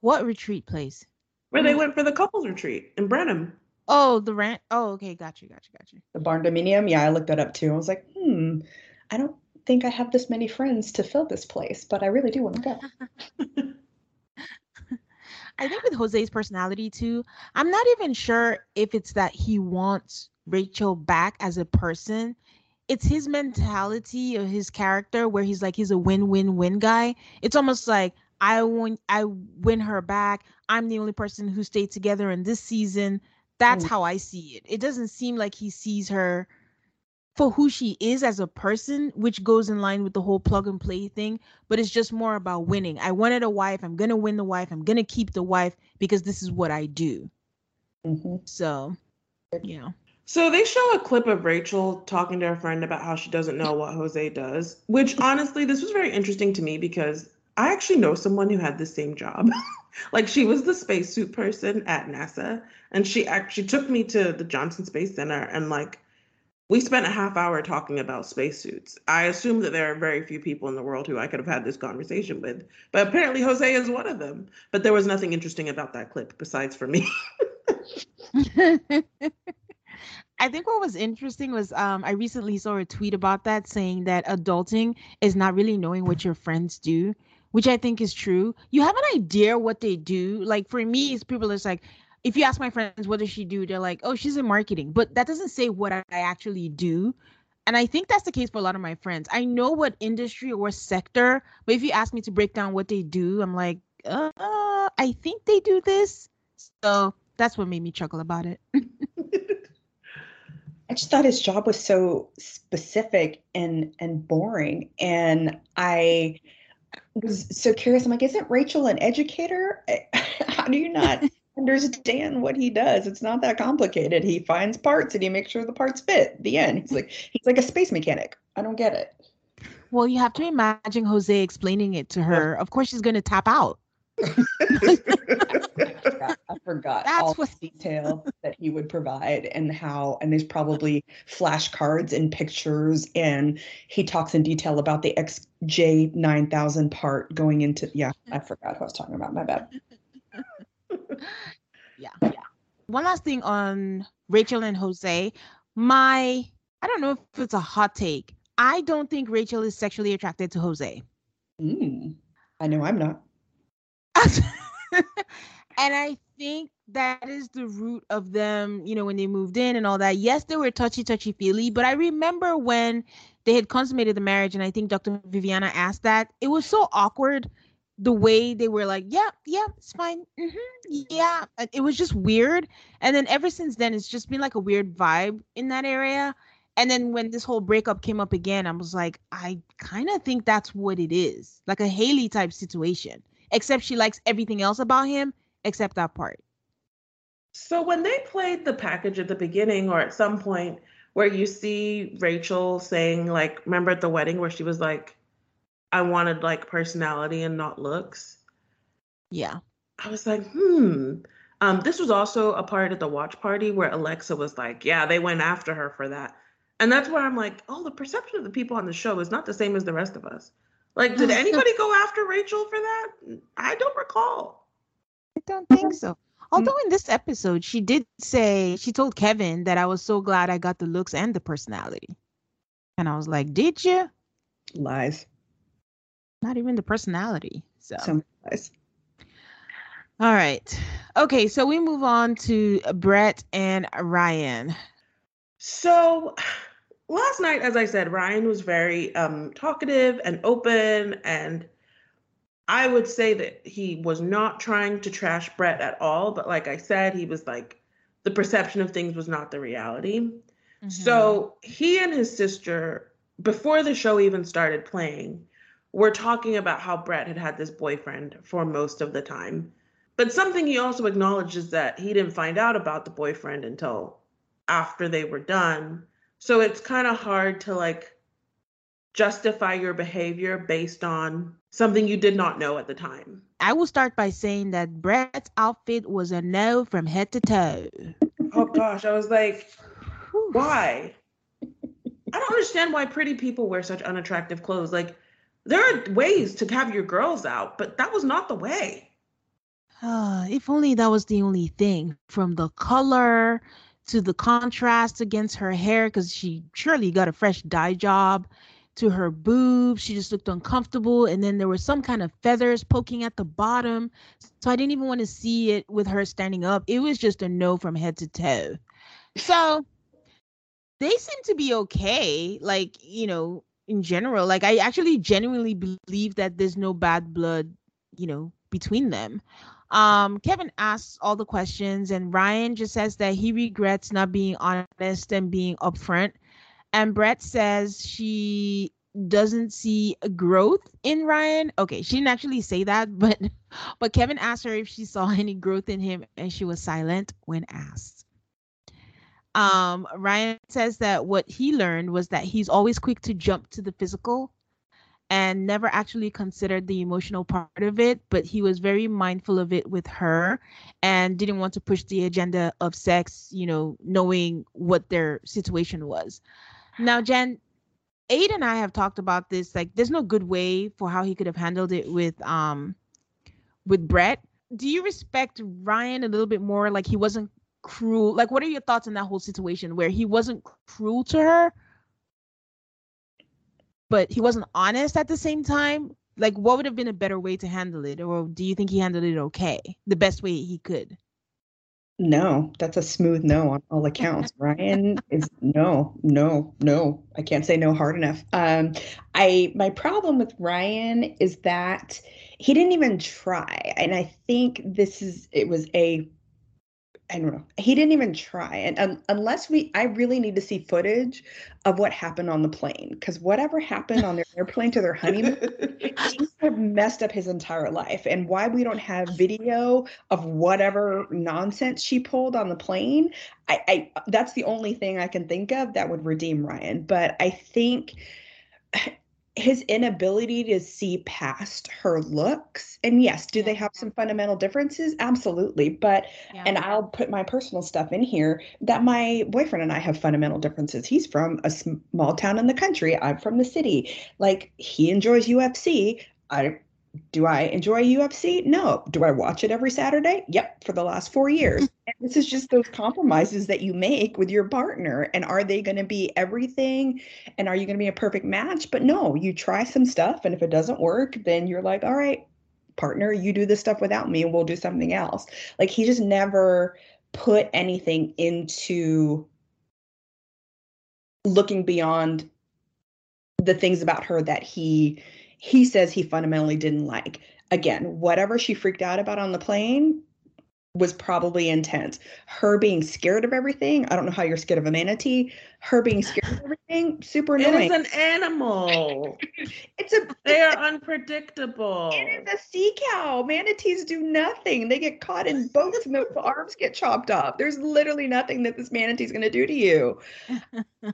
What retreat place? Where they went for the couples retreat in Brenham. Oh, the rent. Oh, okay, got you, got you, got you. The barndominium. Yeah, I looked that up too. I was like, hmm, I don't think I have this many friends to fill this place, but I really do want to go. I think with Jose's personality too, I'm not even sure if it's that he wants Rachel back as a person. It's his mentality or his character where he's like he's a win-win-win guy. It's almost like I want I win her back. I'm the only person who stayed together in this season. That's mm. how I see it. It doesn't seem like he sees her for who she is as a person, which goes in line with the whole plug and play thing, but it's just more about winning. I wanted a wife. I'm going to win the wife. I'm going to keep the wife because this is what I do. Mm-hmm. So, yeah. So they show a clip of Rachel talking to her friend about how she doesn't know what Jose does, which honestly, this was very interesting to me because I actually know someone who had the same job. like she was the spacesuit person at NASA, and she actually took me to the Johnson Space Center and like we spent a half hour talking about spacesuits. I assume that there are very few people in the world who I could have had this conversation with, but apparently Jose is one of them. But there was nothing interesting about that clip besides for me. I think what was interesting was um, I recently saw a tweet about that saying that adulting is not really knowing what your friends do, which I think is true. You have an idea what they do. Like for me, it's people that's like, if you ask my friends what does she do, they're like, oh, she's in marketing, but that doesn't say what I actually do. And I think that's the case for a lot of my friends. I know what industry or sector, but if you ask me to break down what they do, I'm like, uh, I think they do this. So that's what made me chuckle about it. I just thought his job was so specific and and boring, and I was so curious. I'm like, isn't Rachel an educator? How do you not understand what he does? It's not that complicated. He finds parts and he makes sure the parts fit. The end. He's like he's like a space mechanic. I don't get it. Well, you have to imagine Jose explaining it to her. Of course, she's going to tap out. I forgot That's all what... the detail that he would provide and how, and there's probably flashcards and pictures, and he talks in detail about the XJ9000 part going into. Yeah, I forgot who I was talking about. My bad. yeah, yeah. One last thing on Rachel and Jose. My, I don't know if it's a hot take. I don't think Rachel is sexually attracted to Jose. Mm, I know I'm not. and I think that is the root of them, you know, when they moved in and all that. Yes, they were touchy, touchy feely, but I remember when they had consummated the marriage, and I think Dr. Viviana asked that, it was so awkward the way they were like, yeah, yeah, it's fine. Mm-hmm, yeah. It was just weird. And then ever since then, it's just been like a weird vibe in that area. And then when this whole breakup came up again, I was like, I kind of think that's what it is like a Haley type situation, except she likes everything else about him except that part. So when they played the package at the beginning or at some point where you see Rachel saying like remember at the wedding where she was like I wanted like personality and not looks. Yeah. I was like, "Hmm." Um, this was also a part of the watch party where Alexa was like, "Yeah, they went after her for that." And that's where I'm like, "Oh, the perception of the people on the show is not the same as the rest of us." Like, did anybody go after Rachel for that? I don't recall. I don't think so. Although in this episode, she did say she told Kevin that I was so glad I got the looks and the personality. And I was like, Did you? Lies. Not even the personality. So some lies. All right. Okay, so we move on to Brett and Ryan. So last night, as I said, Ryan was very um talkative and open and I would say that he was not trying to trash Brett at all, but like I said, he was like the perception of things was not the reality. Mm-hmm. So he and his sister, before the show even started playing, were talking about how Brett had had this boyfriend for most of the time. But something he also acknowledges is that he didn't find out about the boyfriend until after they were done. So it's kind of hard to like justify your behavior based on something you did not know at the time? I will start by saying that Brett's outfit was a no from head to toe. Oh gosh, I was like, why? I don't understand why pretty people wear such unattractive clothes. Like, there are ways to have your girls out, but that was not the way. Uh, if only that was the only thing. From the color to the contrast against her hair, because she surely got a fresh dye job to her boobs. She just looked uncomfortable. And then there were some kind of feathers poking at the bottom. So I didn't even want to see it with her standing up. It was just a no from head to toe. So they seem to be okay. Like, you know, in general, like I actually genuinely believe that there's no bad blood, you know, between them. Um, Kevin asks all the questions, and Ryan just says that he regrets not being honest and being upfront And Brett says she doesn't see growth in Ryan. Okay, she didn't actually say that, but but Kevin asked her if she saw any growth in him and she was silent when asked. Um Ryan says that what he learned was that he's always quick to jump to the physical and never actually considered the emotional part of it, but he was very mindful of it with her and didn't want to push the agenda of sex, you know, knowing what their situation was. Now, Jen, Aid and I have talked about this. Like, there's no good way for how he could have handled it with um with Brett. Do you respect Ryan a little bit more? Like he wasn't cruel. Like, what are your thoughts on that whole situation where he wasn't cruel to her, but he wasn't honest at the same time? Like, what would have been a better way to handle it, or do you think he handled it okay, the best way he could? No, that's a smooth no on all accounts. Ryan is no, no, no. I can't say no hard enough. Um, I my problem with Ryan is that he didn't even try, and I think this is it was a I don't know. He didn't even try. And um, unless we, I really need to see footage of what happened on the plane because whatever happened on their airplane to their honeymoon, have messed up his entire life. And why we don't have video of whatever nonsense she pulled on the plane, I, I that's the only thing I can think of that would redeem Ryan. But I think his inability to see past her looks. And yes do they have some fundamental differences? Absolutely. But yeah. and i'll put my personal stuff in here that my boyfriend and i have fundamental differences. He's from a small town in the country. I'm from the city. Like he enjoys ufc i do I enjoy UFC? No. Do I watch it every Saturday? Yep, for the last four years. and this is just those compromises that you make with your partner. And are they going to be everything? And are you going to be a perfect match? But no, you try some stuff. And if it doesn't work, then you're like, all right, partner, you do this stuff without me and we'll do something else. Like he just never put anything into looking beyond the things about her that he he says he fundamentally didn't like. Again, whatever she freaked out about on the plane was probably intense. Her being scared of everything. I don't know how you're scared of a manatee. Her being scared of everything, super annoying. It is an animal. it's a. They are unpredictable. It is a sea cow. Manatees do nothing. They get caught in boats and their arms get chopped off. There's literally nothing that this manatee is going to do to you.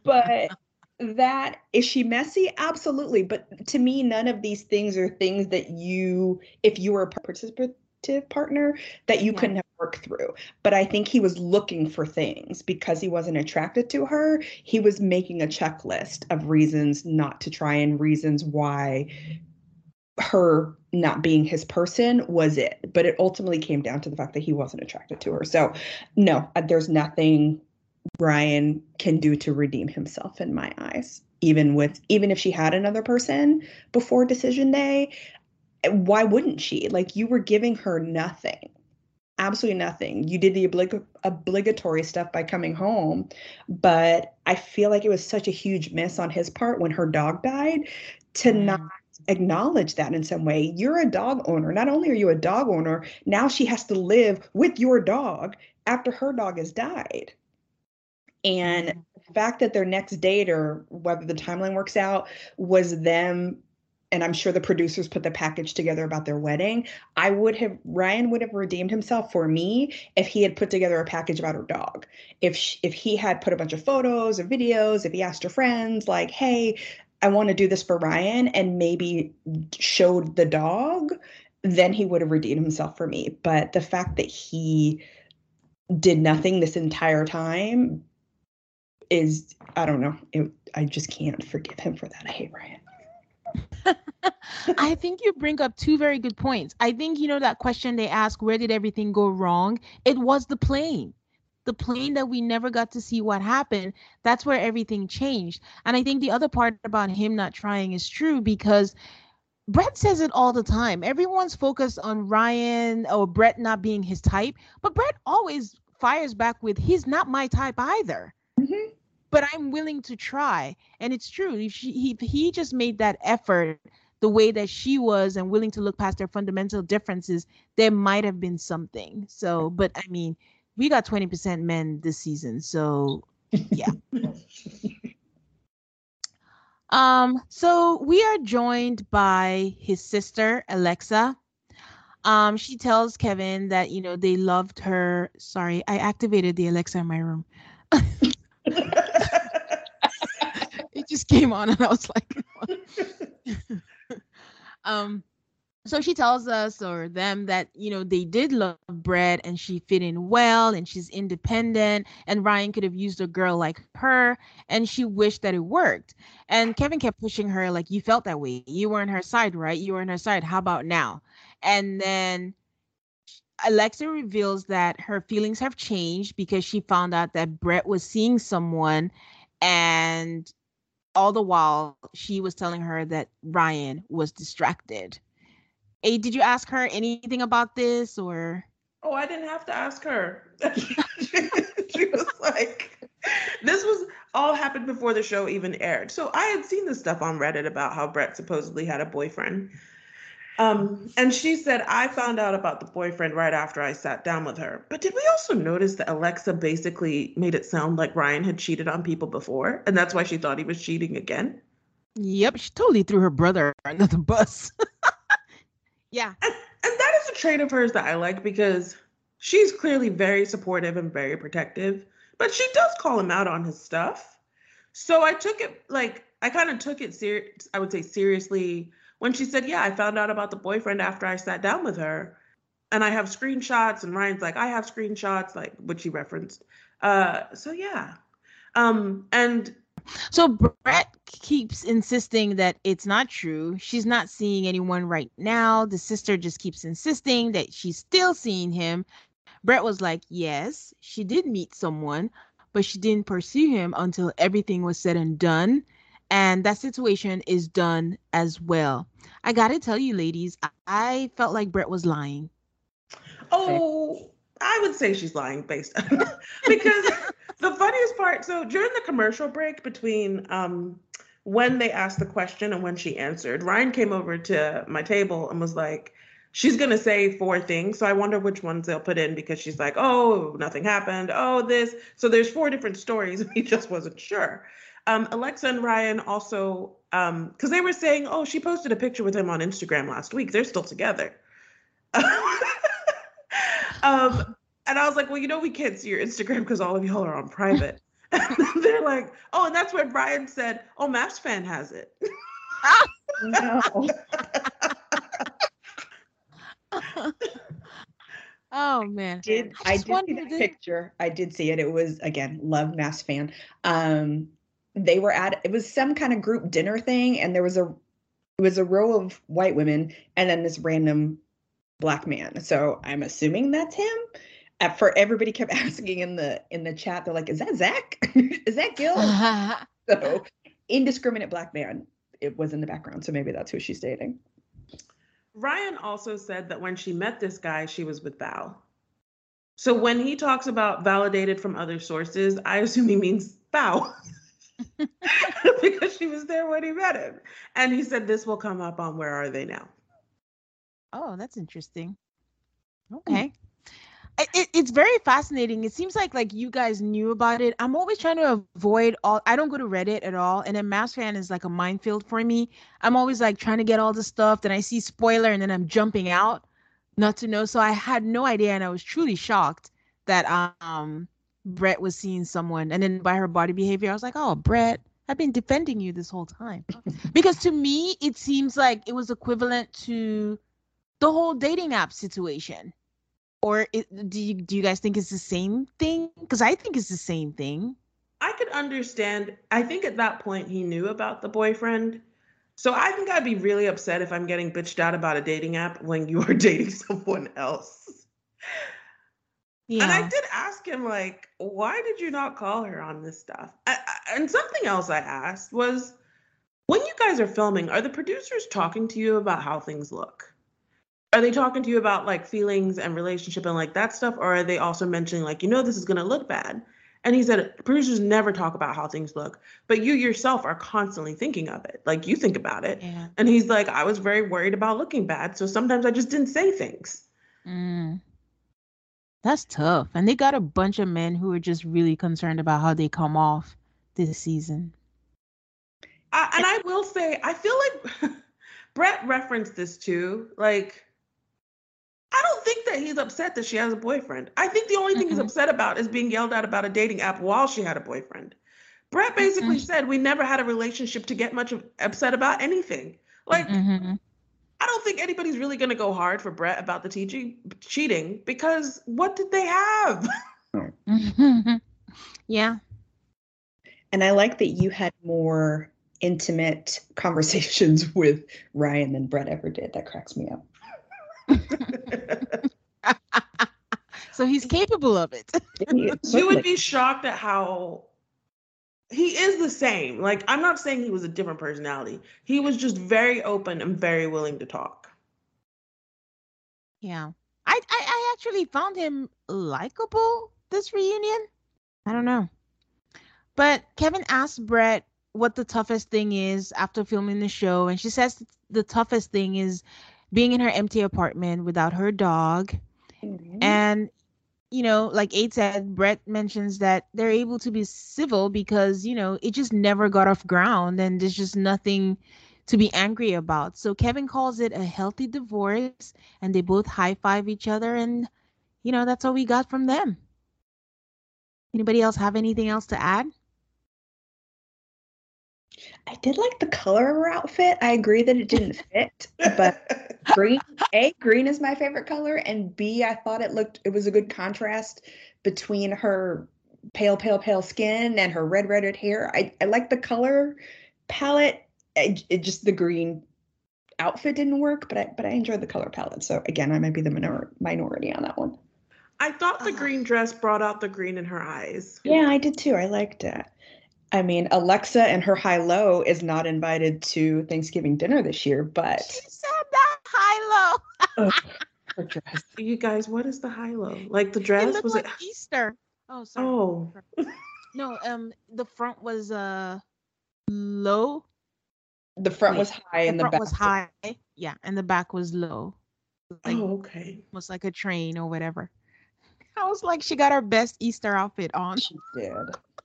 But that is she messy? Absolutely but to me none of these things are things that you if you were a participative partner that you yeah. couldn't have worked through. But i think he was looking for things because he wasn't attracted to her. He was making a checklist of reasons not to try and reasons why her not being his person was it. But it ultimately came down to the fact that he wasn't attracted to her. So no uh, there's nothing Ryan can do to redeem himself in my eyes. Even with even if she had another person before decision day, why wouldn't she? Like you were giving her nothing. Absolutely nothing. You did the oblig- obligatory stuff by coming home, but I feel like it was such a huge miss on his part when her dog died to mm. not acknowledge that in some way. You're a dog owner. Not only are you a dog owner, now she has to live with your dog after her dog has died. And mm-hmm. the fact that their next date or whether the timeline works out was them and I'm sure the producers put the package together about their wedding. I would have Ryan would have redeemed himself for me if he had put together a package about her dog. If she, if he had put a bunch of photos or videos, if he asked her friends like, "Hey, I want to do this for Ryan," and maybe showed the dog, then he would have redeemed himself for me. But the fact that he did nothing this entire time is I don't know. It, I just can't forgive him for that. I hate Ryan. I think you bring up two very good points. I think you know that question they ask, where did everything go wrong? It was the plane. The plane that we never got to see what happened, that's where everything changed. And I think the other part about him not trying is true because Brett says it all the time. Everyone's focused on Ryan or Brett not being his type, but Brett always fires back with, he's not my type either. But I'm willing to try. And it's true. If she, he, he just made that effort the way that she was and willing to look past their fundamental differences, there might have been something. So, but I mean, we got 20% men this season. So, yeah. Um, so we are joined by his sister Alexa. Um, she tells Kevin that you know they loved her. Sorry, I activated the Alexa in my room. it just came on, and I was like, um, so she tells us or them that you know they did love Brett and she fit in well and she's independent and Ryan could have used a girl like her and she wished that it worked. And Kevin kept pushing her like you felt that way. You were on her side, right? You were on her side. How about now? And then Alexa reveals that her feelings have changed because she found out that Brett was seeing someone and all the while she was telling her that Ryan was distracted. Hey, did you ask her anything about this or? Oh, I didn't have to ask her. she was like, this was all happened before the show even aired. So I had seen this stuff on Reddit about how Brett supposedly had a boyfriend. Um, and she said, I found out about the boyfriend right after I sat down with her. But did we also notice that Alexa basically made it sound like Ryan had cheated on people before? And that's why she thought he was cheating again? Yep, she totally threw her brother under the bus. Yeah. And, and that is a trait of hers that I like because she's clearly very supportive and very protective, but she does call him out on his stuff. So I took it like I kind of took it serious. I would say seriously when she said, "Yeah, I found out about the boyfriend after I sat down with her." And I have screenshots and Ryan's like, "I have screenshots," like which he referenced. Uh so yeah. Um and so Brett keeps insisting that it's not true. She's not seeing anyone right now. The sister just keeps insisting that she's still seeing him. Brett was like, Yes, she did meet someone, but she didn't pursue him until everything was said and done. And that situation is done as well. I got to tell you, ladies, I felt like Brett was lying. Oh, I would say she's lying based on because the funniest part so during the commercial break between um, when they asked the question and when she answered, Ryan came over to my table and was like, she's going to say four things. So I wonder which ones they'll put in because she's like, oh, nothing happened. Oh, this. So there's four different stories. He just wasn't sure. Um, Alexa and Ryan also, because um, they were saying, oh, she posted a picture with him on Instagram last week. They're still together. um, and I was like, well, you know, we can't see your Instagram because all of y'all are on private. And they're like, oh, and that's when Brian said, oh, Mavs fan has it. no. oh man. Did I, I did see that to... picture. I did see it. It was again, love Mavs fan. Um they were at it was some kind of group dinner thing and there was a it was a row of white women and then this random black man. So I'm assuming that's him for everybody kept asking in the in the chat, they're like, "Is that Zach? Is that Gil?" so indiscriminate black man. It was in the background, so maybe that's who she's dating. Ryan also said that when she met this guy, she was with Val. So when he talks about validated from other sources, I assume he means Val. because she was there when he met him. And he said this will come up on Where Are They Now? Oh, that's interesting. Okay it, it's very fascinating. It seems like like you guys knew about it. I'm always trying to avoid all. I don't go to Reddit at all, and then Mavs fan is like a minefield for me. I'm always like trying to get all the stuff. Then I see spoiler, and then I'm jumping out, not to know. So I had no idea, and I was truly shocked that um Brett was seeing someone, and then by her body behavior, I was like, oh Brett, I've been defending you this whole time, because to me it seems like it was equivalent to the whole dating app situation or it, do you do you guys think it's the same thing? Because I think it's the same thing. I could understand. I think at that point he knew about the boyfriend. So I think I'd be really upset if I'm getting bitched out about a dating app when you are dating someone else. Yeah. And I did ask him, like, why did you not call her on this stuff? I, I, and something else I asked was, when you guys are filming, are the producers talking to you about how things look? are they talking to you about like feelings and relationship and like that stuff or are they also mentioning like you know this is going to look bad and he said producers never talk about how things look but you yourself are constantly thinking of it like you think about it yeah. and he's like i was very worried about looking bad so sometimes i just didn't say things mm. That's tough and they got a bunch of men who are just really concerned about how they come off this season I, and I will say, I feel like Brett referenced this too. Like, I don't think that he's upset that she has a boyfriend. I think the only thing mm-hmm. he's upset about is being yelled at about a dating app while she had a boyfriend. Brett basically mm-hmm. said we never had a relationship to get much upset about anything. Like, mm-hmm. I don't think anybody's really going to go hard for Brett about the teaching, cheating because what did they have? yeah. And I like that you had more intimate conversations with Ryan than Brett ever did. That cracks me up. so he's capable of it. you would be shocked at how he is the same. Like I'm not saying he was a different personality. He was just very open and very willing to talk. Yeah. I I, I actually found him likable this reunion. I don't know. But Kevin asked Brett what the toughest thing is after filming the show, and she says the toughest thing is being in her empty apartment without her dog. Mm-hmm. And you know, like Aid said, Brett mentions that they're able to be civil because, you know, it just never got off ground and there's just nothing to be angry about. So Kevin calls it a healthy divorce and they both high five each other and you know, that's all we got from them. Anybody else have anything else to add? I did like the color of her outfit. I agree that it didn't fit, but green, A, green is my favorite color, and B, I thought it looked, it was a good contrast between her pale, pale, pale skin and her red, red, red hair. I, I like the color palette. It, it just, the green outfit didn't work, but I, but I enjoyed the color palette. So again, I might be the minor, minority on that one. I thought the uh, green dress brought out the green in her eyes. Yeah, I did too. I liked it. I mean, Alexa and her high low is not invited to Thanksgiving dinner this year, but she said that high low. her dress. You guys, what is the high low? Like the dress it was like it Easter? Oh, sorry. Oh. no, um, the front was uh low. The front Wait, was high the and the back was high. Yeah, and the back was low. Like, oh, okay. Almost like a train or whatever. I was like, she got her best Easter outfit on. She did.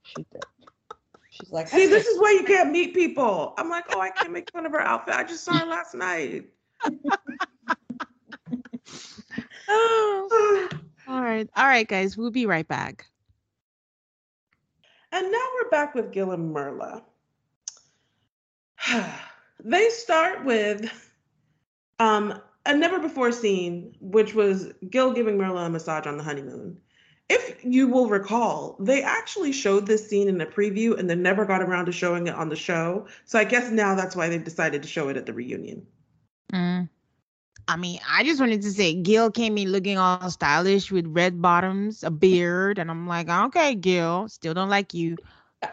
She did. She's like, see, this is why you can't meet people. I'm like, oh, I can't make fun of her outfit. I just saw her last night. oh. All right. All right, guys. We'll be right back. And now we're back with Gil and Myrla. they start with um, a never before scene, which was Gil giving Myrla a massage on the honeymoon. If you will recall, they actually showed this scene in a preview and then never got around to showing it on the show. So I guess now that's why they've decided to show it at the reunion. Mm. I mean, I just wanted to say Gil came in looking all stylish with red bottoms, a beard, and I'm like, okay, Gil, still don't like you.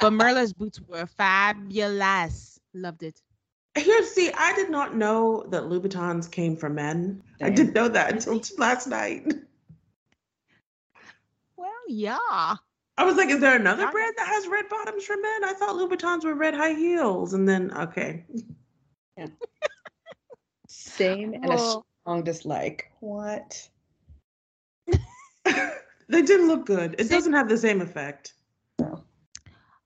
But Myrla's boots were fabulous. Loved it. Here, see, I did not know that Louboutins came for men. Damn. I didn't know that until last night. Yeah. I was like, is there another brand that has red bottoms for men? I thought Louboutins were red high heels. And then, okay. Yeah. Same and well, a strong dislike. What? they didn't look good. It doesn't have the same effect. No.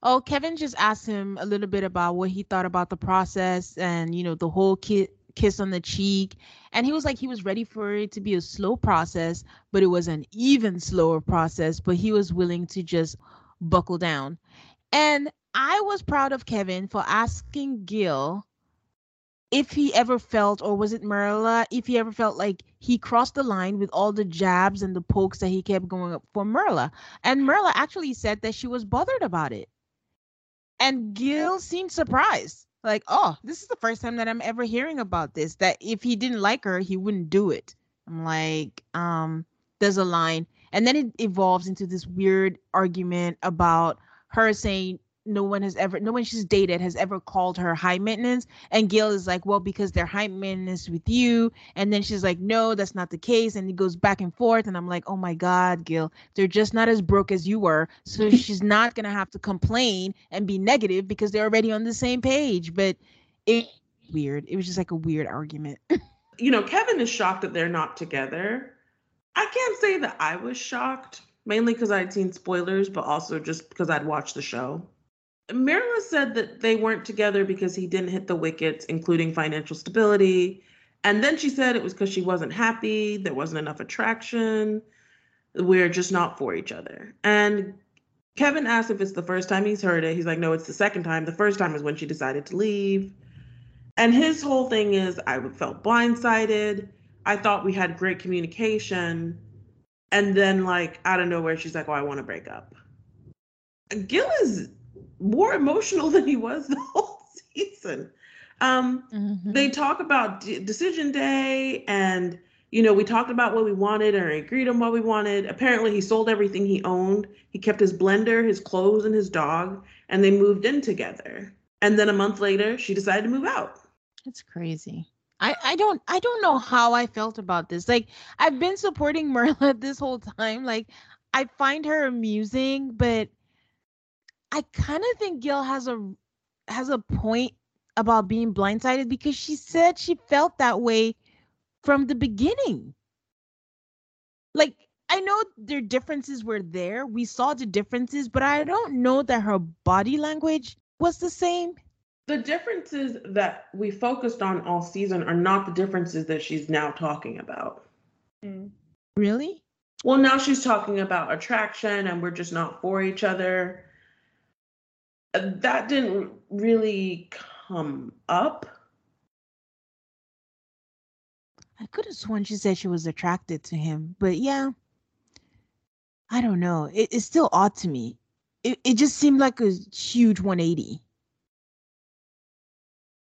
Oh, Kevin just asked him a little bit about what he thought about the process and, you know, the whole kit kiss on the cheek. And he was like, he was ready for it to be a slow process, but it was an even slower process. But he was willing to just buckle down. And I was proud of Kevin for asking Gil if he ever felt, or was it Myrla, if he ever felt like he crossed the line with all the jabs and the pokes that he kept going up for Myrla. And Myrla actually said that she was bothered about it. And Gil seemed surprised like, oh, this is the first time that I'm ever hearing about this. That if he didn't like her, he wouldn't do it. I'm like, um, there's a line. And then it evolves into this weird argument about her saying no one has ever no one she's dated has ever called her high maintenance and gil is like well because they're high maintenance with you and then she's like no that's not the case and it goes back and forth and i'm like oh my god gil they're just not as broke as you were so she's not gonna have to complain and be negative because they're already on the same page but it eh. weird it was just like a weird argument. You know kevin is shocked that they're not together. I can't say that i was shocked mainly because i'd seen spoilers but also just because i'd watched the show Myrla said that they weren't together because he didn't hit the wickets, including financial stability. And then she said it was because she wasn't happy, there wasn't enough attraction, we're just not for each other. And Kevin asked if it's the first time he's heard it. He's like, no, it's the second time. The first time is when she decided to leave. And his whole thing is, I felt blindsided. I thought we had great communication. And then, like, out of nowhere, she's like, oh, I want to break up. Gil is more emotional than he was the whole season. Um, mm-hmm. They talk about d- decision day, and you know, we talked about what we wanted and agreed on what we wanted. Apparently, he sold everything he owned. He kept his blender, his clothes, and his dog, and they moved in together. And then a month later, she decided to move out. It's crazy. I, I don't I don't know how I felt about this. Like I've been supporting Myrla this whole time. Like I find her amusing, but I kind of think Gil has a has a point about being blindsided because she said she felt that way from the beginning. Like I know their differences were there. We saw the differences, but I don't know that her body language was the same. The differences that we focused on all season are not the differences that she's now talking about. Mm. Really? Well, now she's talking about attraction and we're just not for each other that didn't really come up. I could have sworn she said she was attracted to him, but yeah, I don't know. It, it's still odd to me. It, it just seemed like a huge 180.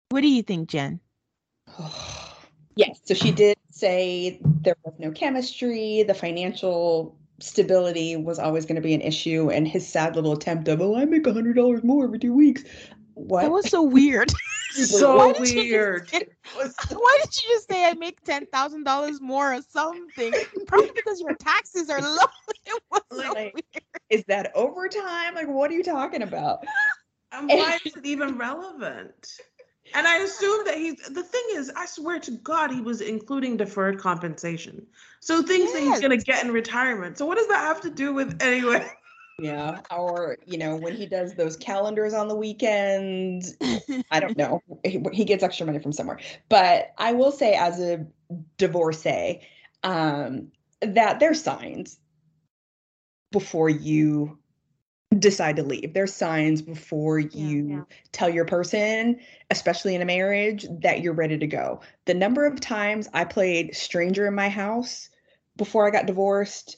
What do you think, Jen? yes, so she did say there was no chemistry. The financial stability was always going to be an issue and his sad little attempt of oh i make a hundred dollars more every two weeks. What? That was so weird. So why weird. say, why did you just say i make ten thousand dollars more or something probably because your taxes are low. It was so like, weird. is that overtime? Like what are you talking about? And why is it even relevant? And I assume that he's the thing is, I swear to God, he was including deferred compensation. So things yes. that he's gonna get in retirement. So what does that have to do with anyway? Yeah, or you know, when he does those calendars on the weekend, I don't know. He, he gets extra money from somewhere. But I will say, as a divorcee, um, that there's signs before you decide to leave. There's signs before you yeah, yeah. tell your person, especially in a marriage, that you're ready to go. The number of times I played Stranger in My House before I got divorced,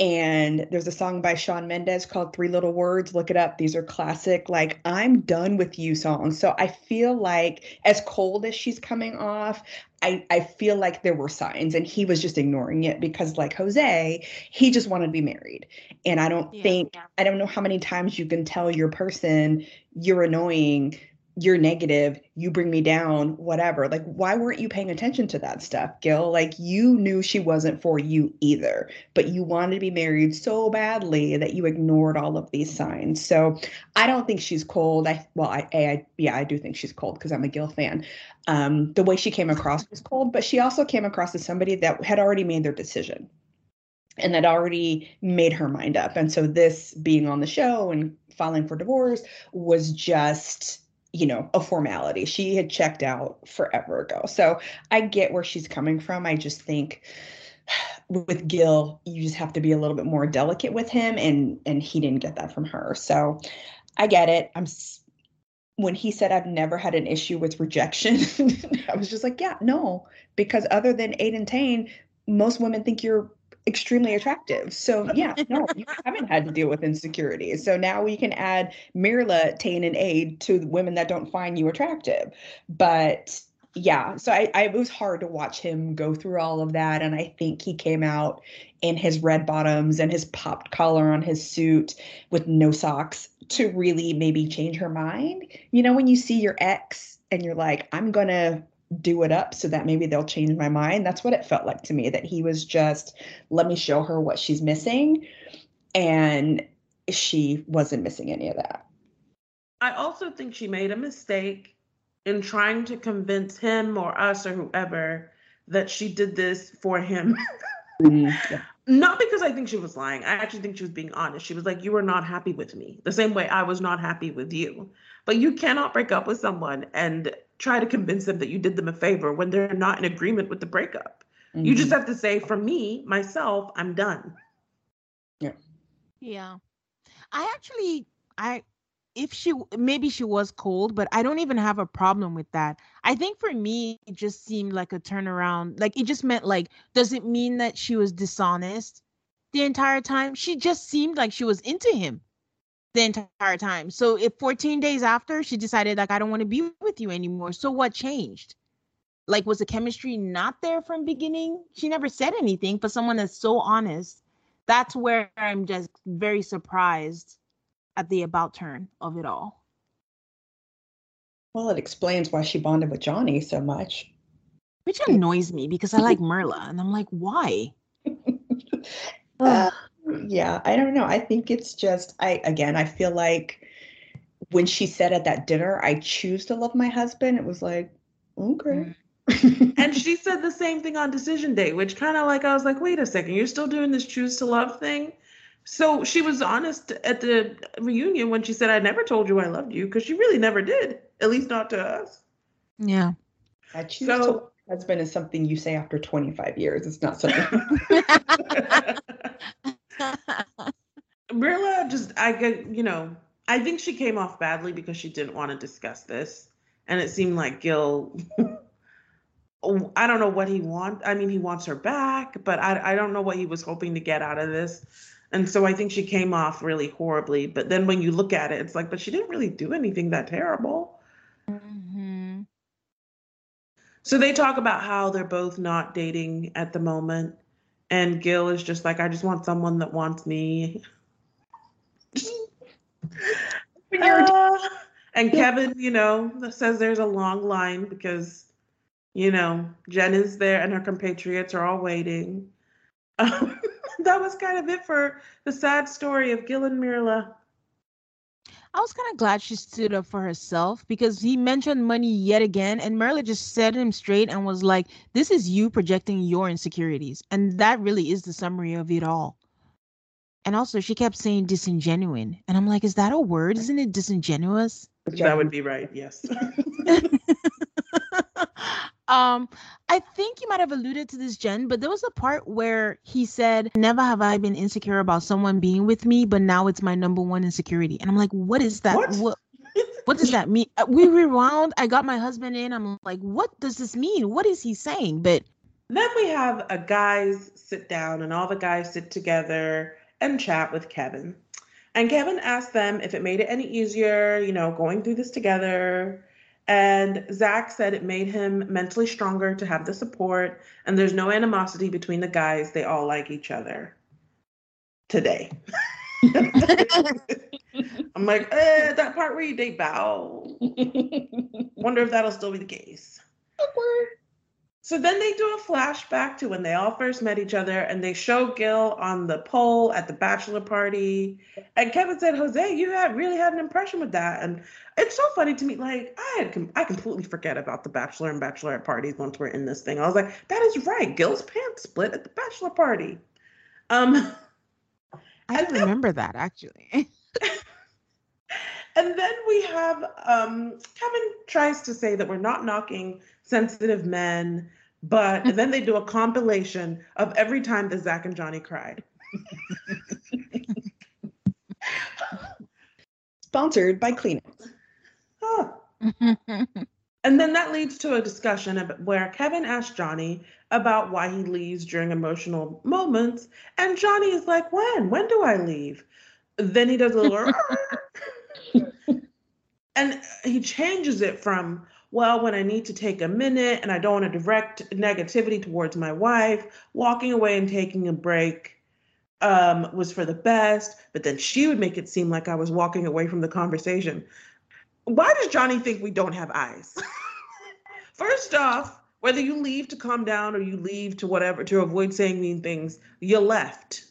and there's a song by Shawn Mendes called Three Little Words. Look it up. These are classic, like, I'm done with you songs. So I feel like, as cold as she's coming off, I, I feel like there were signs and he was just ignoring it because like Jose, he just wanted to be married. And I don't yeah, think yeah. I don't know how many times you can tell your person you're annoying you're negative, you bring me down, whatever. Like, why weren't you paying attention to that stuff, Gil? Like, you knew she wasn't for you either, but you wanted to be married so badly that you ignored all of these signs. So, I don't think she's cold. I, well, I, I yeah, I do think she's cold because I'm a Gil fan. Um, the way she came across was cold, but she also came across as somebody that had already made their decision and had already made her mind up. And so, this being on the show and filing for divorce was just you know, a formality. She had checked out forever ago. So I get where she's coming from. I just think with Gil, you just have to be a little bit more delicate with him and and he didn't get that from her. So I get it. I'm when he said I've never had an issue with rejection, I was just like, yeah, no, because other than Aiden Tain, most women think you're extremely attractive. So yeah, no, you haven't had to deal with insecurity. So now we can add Myrla, Tain, and Aid to women that don't find you attractive. But yeah, so I, I it was hard to watch him go through all of that. And I think he came out in his red bottoms and his popped collar on his suit with no socks to really maybe change her mind. You know, when you see your ex and you're like, I'm gonna do it up so that maybe they'll change my mind. That's what it felt like to me that he was just, let me show her what she's missing. And she wasn't missing any of that. I also think she made a mistake in trying to convince him or us or whoever that she did this for him. mm-hmm. Not because I think she was lying. I actually think she was being honest. She was like, You were not happy with me, the same way I was not happy with you. But you cannot break up with someone and try to convince them that you did them a favor when they're not in agreement with the breakup. Mm-hmm. You just mm-hmm. have to say, For me, myself, I'm done. Yeah. Yeah. I actually, I, if she maybe she was cold, but I don't even have a problem with that. I think for me, it just seemed like a turnaround. Like it just meant like, does it mean that she was dishonest the entire time? She just seemed like she was into him the entire time. So if 14 days after she decided like I don't want to be with you anymore, so what changed? Like was the chemistry not there from beginning? She never said anything but someone that's so honest. That's where I'm just very surprised at the about turn of it all. Well, it explains why she bonded with Johnny so much. Which annoys me because I like Myrla and I'm like, why? uh, yeah, I don't know. I think it's just I again, I feel like when she said at that dinner, I choose to love my husband, it was like, okay. Mm. and she said the same thing on decision day, which kind of like I was like, wait a second, you're still doing this choose to love thing? So she was honest at the reunion when she said, I never told you I loved you, because she really never did, at least not to us. Yeah. I choose so, to husband is something you say after 25 years. It's not something. Myrla just, I get, you know, I think she came off badly because she didn't want to discuss this. And it seemed like Gil, I don't know what he wants. I mean, he wants her back, but I, I don't know what he was hoping to get out of this. And so I think she came off really horribly. But then when you look at it, it's like, but she didn't really do anything that terrible. Mm-hmm. So they talk about how they're both not dating at the moment. And Gil is just like, I just want someone that wants me. uh, and Kevin, you know, says there's a long line because, you know, Jen is there and her compatriots are all waiting. Um, that was kind of it for the sad story of Gil and Myrla. I was kind of glad she stood up for herself because he mentioned money yet again, and Myrla just set him straight and was like, "This is you projecting your insecurities," and that really is the summary of it all. And also, she kept saying disingenuine, and I'm like, "Is that a word? Isn't it disingenuous?" That would be right. Yes. Um, I think you might have alluded to this, Jen, but there was a part where he said, Never have I been insecure about someone being with me, but now it's my number one insecurity. And I'm like, What is that? What? What, what does that mean? Uh, we rewound. I got my husband in. I'm like, What does this mean? What is he saying? But then we have a guys sit down, and all the guys sit together and chat with Kevin. And Kevin asked them if it made it any easier, you know, going through this together. And Zach said it made him mentally stronger to have the support, and there's no animosity between the guys. They all like each other today. I'm like, eh, that part where you date Bao. Wonder if that'll still be the case. Awkward. So then they do a flashback to when they all first met each other and they show Gil on the pole at the bachelor party. And Kevin said, Jose, you had really had an impression with that. And it's so funny to me. Like, I had I completely forget about the bachelor and bachelorette parties once we're in this thing. I was like, that is right. Gil's pants split at the bachelor party. Um I remember that actually. and then we have um Kevin tries to say that we're not knocking sensitive men. But then they do a compilation of every time that Zach and Johnny cried. Sponsored by Kleenex. Oh. and then that leads to a discussion where Kevin asks Johnny about why he leaves during emotional moments. And Johnny is like, When? When do I leave? Then he does a little. and he changes it from well, when I need to take a minute and I don't want to direct negativity towards my wife, walking away and taking a break um, was for the best. But then she would make it seem like I was walking away from the conversation. Why does Johnny think we don't have eyes? First off, whether you leave to calm down or you leave to whatever to avoid saying mean things, you left.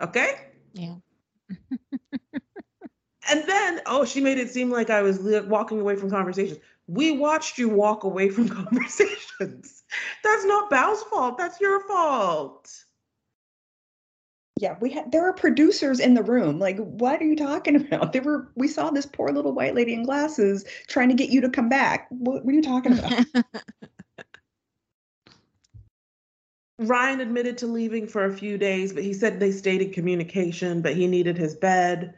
Okay? Yeah. and then, oh, she made it seem like I was walking away from conversations. We watched you walk away from conversations. That's not Bao's fault. That's your fault. Yeah, we had there were producers in the room. Like, what are you talking about? They were we saw this poor little white lady in glasses trying to get you to come back. What, what are you talking about? Ryan admitted to leaving for a few days, but he said they stayed in communication, but he needed his bed.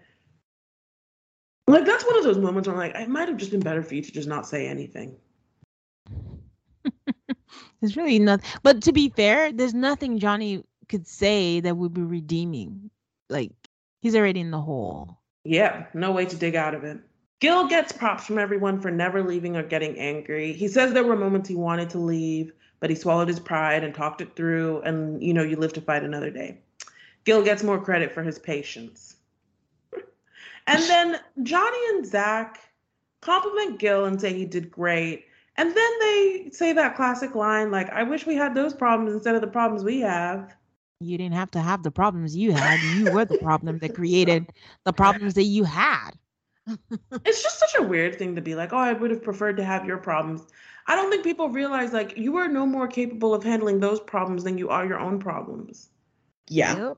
Like that's one of those moments where I'm like, it might have just been better for you to just not say anything. there's really nothing. But to be fair, there's nothing Johnny could say that would be redeeming. Like he's already in the hole. Yeah, no way to dig out of it. Gil gets props from everyone for never leaving or getting angry. He says there were moments he wanted to leave, but he swallowed his pride and talked it through, and you know, you live to fight another day. Gil gets more credit for his patience. And then Johnny and Zach compliment Gil and say he did great. And then they say that classic line, like, I wish we had those problems instead of the problems we have. You didn't have to have the problems you had. You were the problem that created the problems that you had. it's just such a weird thing to be like, oh, I would have preferred to have your problems. I don't think people realize like you are no more capable of handling those problems than you are your own problems. Yeah. Yep.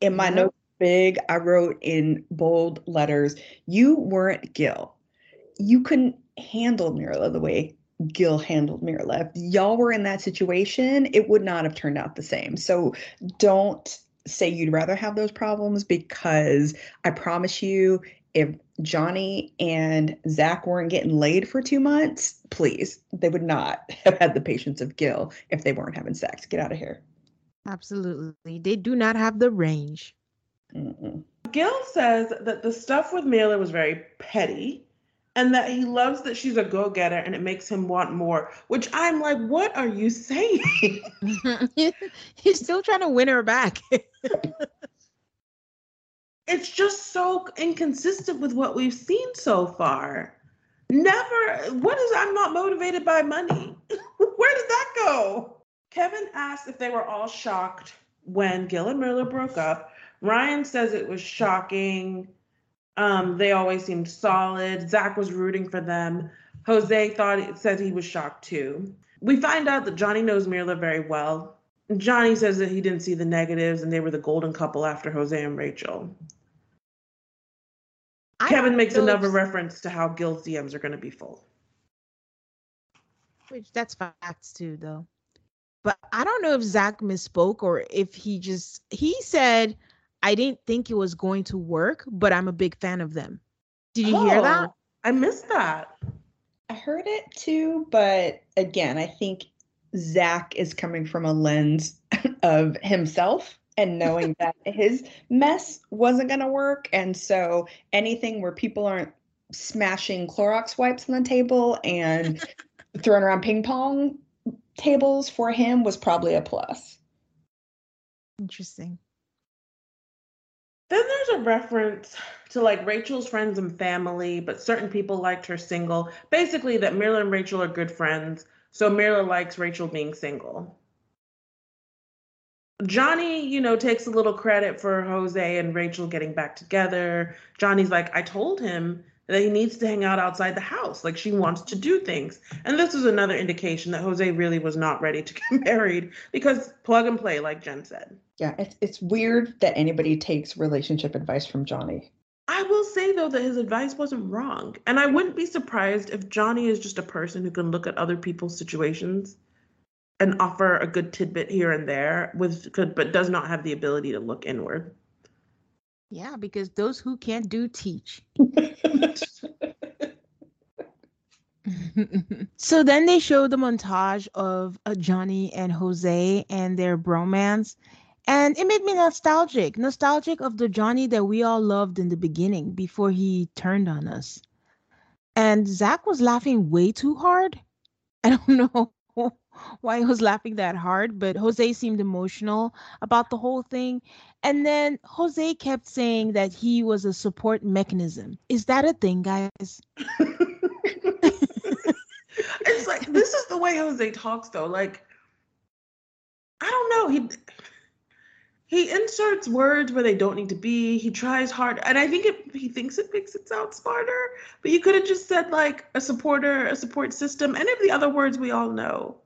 In my yep. note big, I wrote in bold letters, you weren't Gil. You couldn't handle Myrla the way Gil handled Myrla. If y'all were in that situation, it would not have turned out the same. So don't say you'd rather have those problems because I promise you, if Johnny and Zach weren't getting laid for two months, please, they would not have had the patience of Gil if they weren't having sex. Get out of here. Absolutely. They do not have the range. Mm-mm. Gil says that the stuff with Myrla was very petty and that he loves that she's a go-getter and it makes him want more which i'm like what are you saying? He's still trying to win her back. It's just so inconsistent with what we've seen so far. Never what is i'm not motivated by money. Where does that go? Kevin asked if they were all shocked when gil and Myrla broke up ryan says it was shocking um, they always seemed solid. Zach was rooting for them. Jose thought it said he was shocked too. We find out that Johnny knows Myrla very well. Johnny says that he didn't see the negatives and they were the golden couple after Jose and Rachel. I Kevin makes another reference to how Gil's DMs are going to be full. Which that's facts too, though. But I don't know if Zach misspoke or if he just he said I didn't think it was going to work, but I'm a big fan of them. Did you oh, hear that? Oh, I missed that. I heard it too, but again, I think Zach is coming from a lens of himself and knowing that his mess wasn't going to work. And so anything where people aren't smashing Clorox wipes on the table and throwing around ping pong tables for him was probably a plus. Interesting. Then there's a reference to like Rachel's friends and family, but certain people liked her single. Basically, that Myrla and Rachel are good friends, so Myrla likes Rachel being single. Johnny, you know, takes a little credit for Jose and Rachel getting back together. Johnny's like, I told him that he needs to hang out outside the house. Like she wants to do things. And this is another indication that Jose really was not ready to get married because plug and play, like Jen said. Yeah, it's it's weird that anybody takes relationship advice from Johnny. I will say though that his advice wasn't wrong. And I wouldn't be surprised if Johnny is just a person who can look at other people's situations and offer a good tidbit here and there with but does not have the ability to look inward. Yeah, because those who can't do teach. so then they show the montage of uh, Johnny and Jose and their bromance. And it made me nostalgic, nostalgic of the Johnny that we all loved in the beginning before he turned on us. And Zach was laughing way too hard. I don't know why he was laughing that hard, but Jose seemed emotional about the whole thing. And then Jose kept saying that he was a support mechanism. Is that a thing, guys? it's like this is the way Jose talks though. Like I don't know. He he inserts words where they don't need to be. He tries hard, and I think it, he thinks it makes it sound smarter. But you could have just said like a supporter, a support system, any of the other words we all know.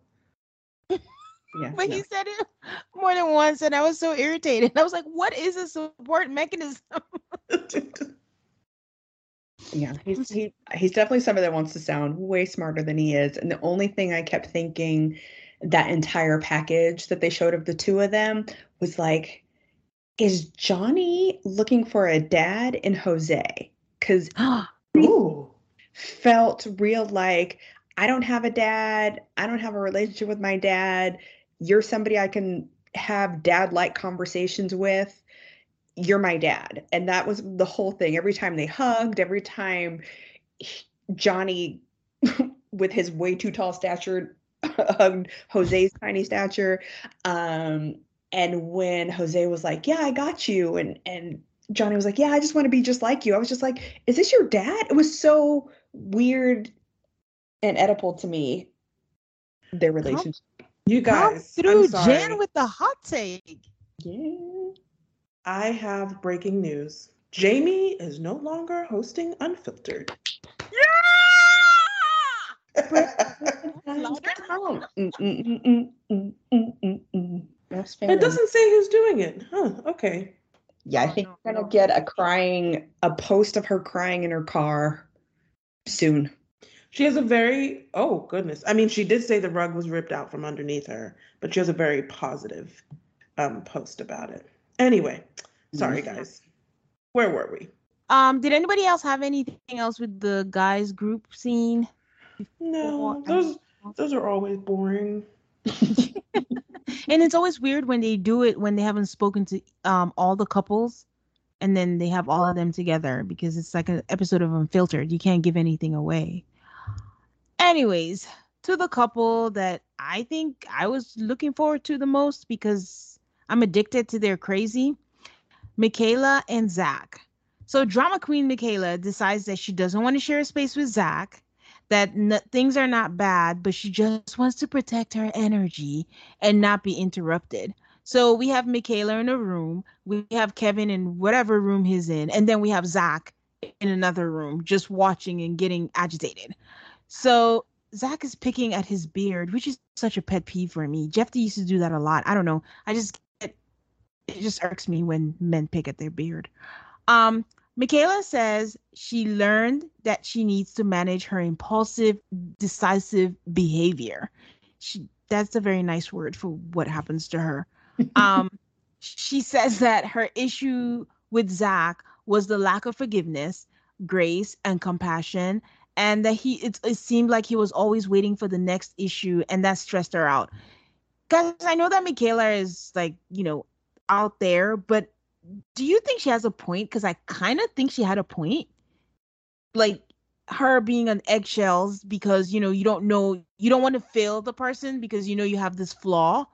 Yeah, but no. he said it more than once, and I was so irritated. I was like, "What is a support mechanism?" Yeah, he's he, he's definitely somebody that wants to sound way smarter than he is. And the only thing I kept thinking that entire package that they showed of the two of them was like, is Johnny looking for a dad in Jose? Because felt real like I don't have a dad. I don't have a relationship with my dad. You're somebody I can have dad like conversations with. You're my dad. And that was the whole thing. Every time they hugged, every time he- Johnny, with his way too tall stature, hugged Jose's tiny stature. Um, and when Jose was like, Yeah, I got you. And, and, Johnny was like, Yeah, I just want to be just like you. I was just like, Is this your dad? It was so weird and Oedipal to me, their relationship. You Come guys, through, I'm sorry. Jen, with the hot take. Yeah. I have breaking news. Jamie is no longer hosting Unfiltered. That's fair. It doesn't say who's doing it. Huh, okay. Yeah, I think no, we're gonna get a crying, a post of her crying in her car soon. She has a very, oh goodness. I mean, she did say the rug was ripped out from underneath her, but she has a very positive um, post about it. Anyway, sorry guys. Where were we? Um, did anybody else have anything else with the guys group scene? No, those those are always boring. And it's always weird when they do it when they haven't spoken to um all the couples and then they have all of them together because it's like an episode of Unfiltered. You can't give anything away. Anyways, to the couple that I think I was looking forward to the most because I'm addicted to their crazy, Michaela and Zach. So drama queen Michaela decides that she doesn't want to share a space with Zach, that n- things are not bad, but she just wants to protect her energy and not be interrupted. So we have Michaela in a room, we have Kevin in whatever room he's in, and then we have Zach in another room just watching and getting agitated. So Zach is picking at his beard, which is such a pet peeve for me. Jeff used to do that a lot. I don't know. I just get, it just irks me when men pick at their beard. Um, Michaela says she learned that she needs to manage her impulsive, decisive behavior. She that's a very nice word for what happens to her. Um, she says that her issue with Zach was the lack of forgiveness, grace, and compassion, and that he it, it seemed like he was always waiting for the next issue, and that stressed her out. Guys, I know that Michaela is like you know out there, but do you think she has a point? Because I kind of think she had a point. Like her being on eggshells because you know you don't know you don't want to fail the person because you know you have this flaw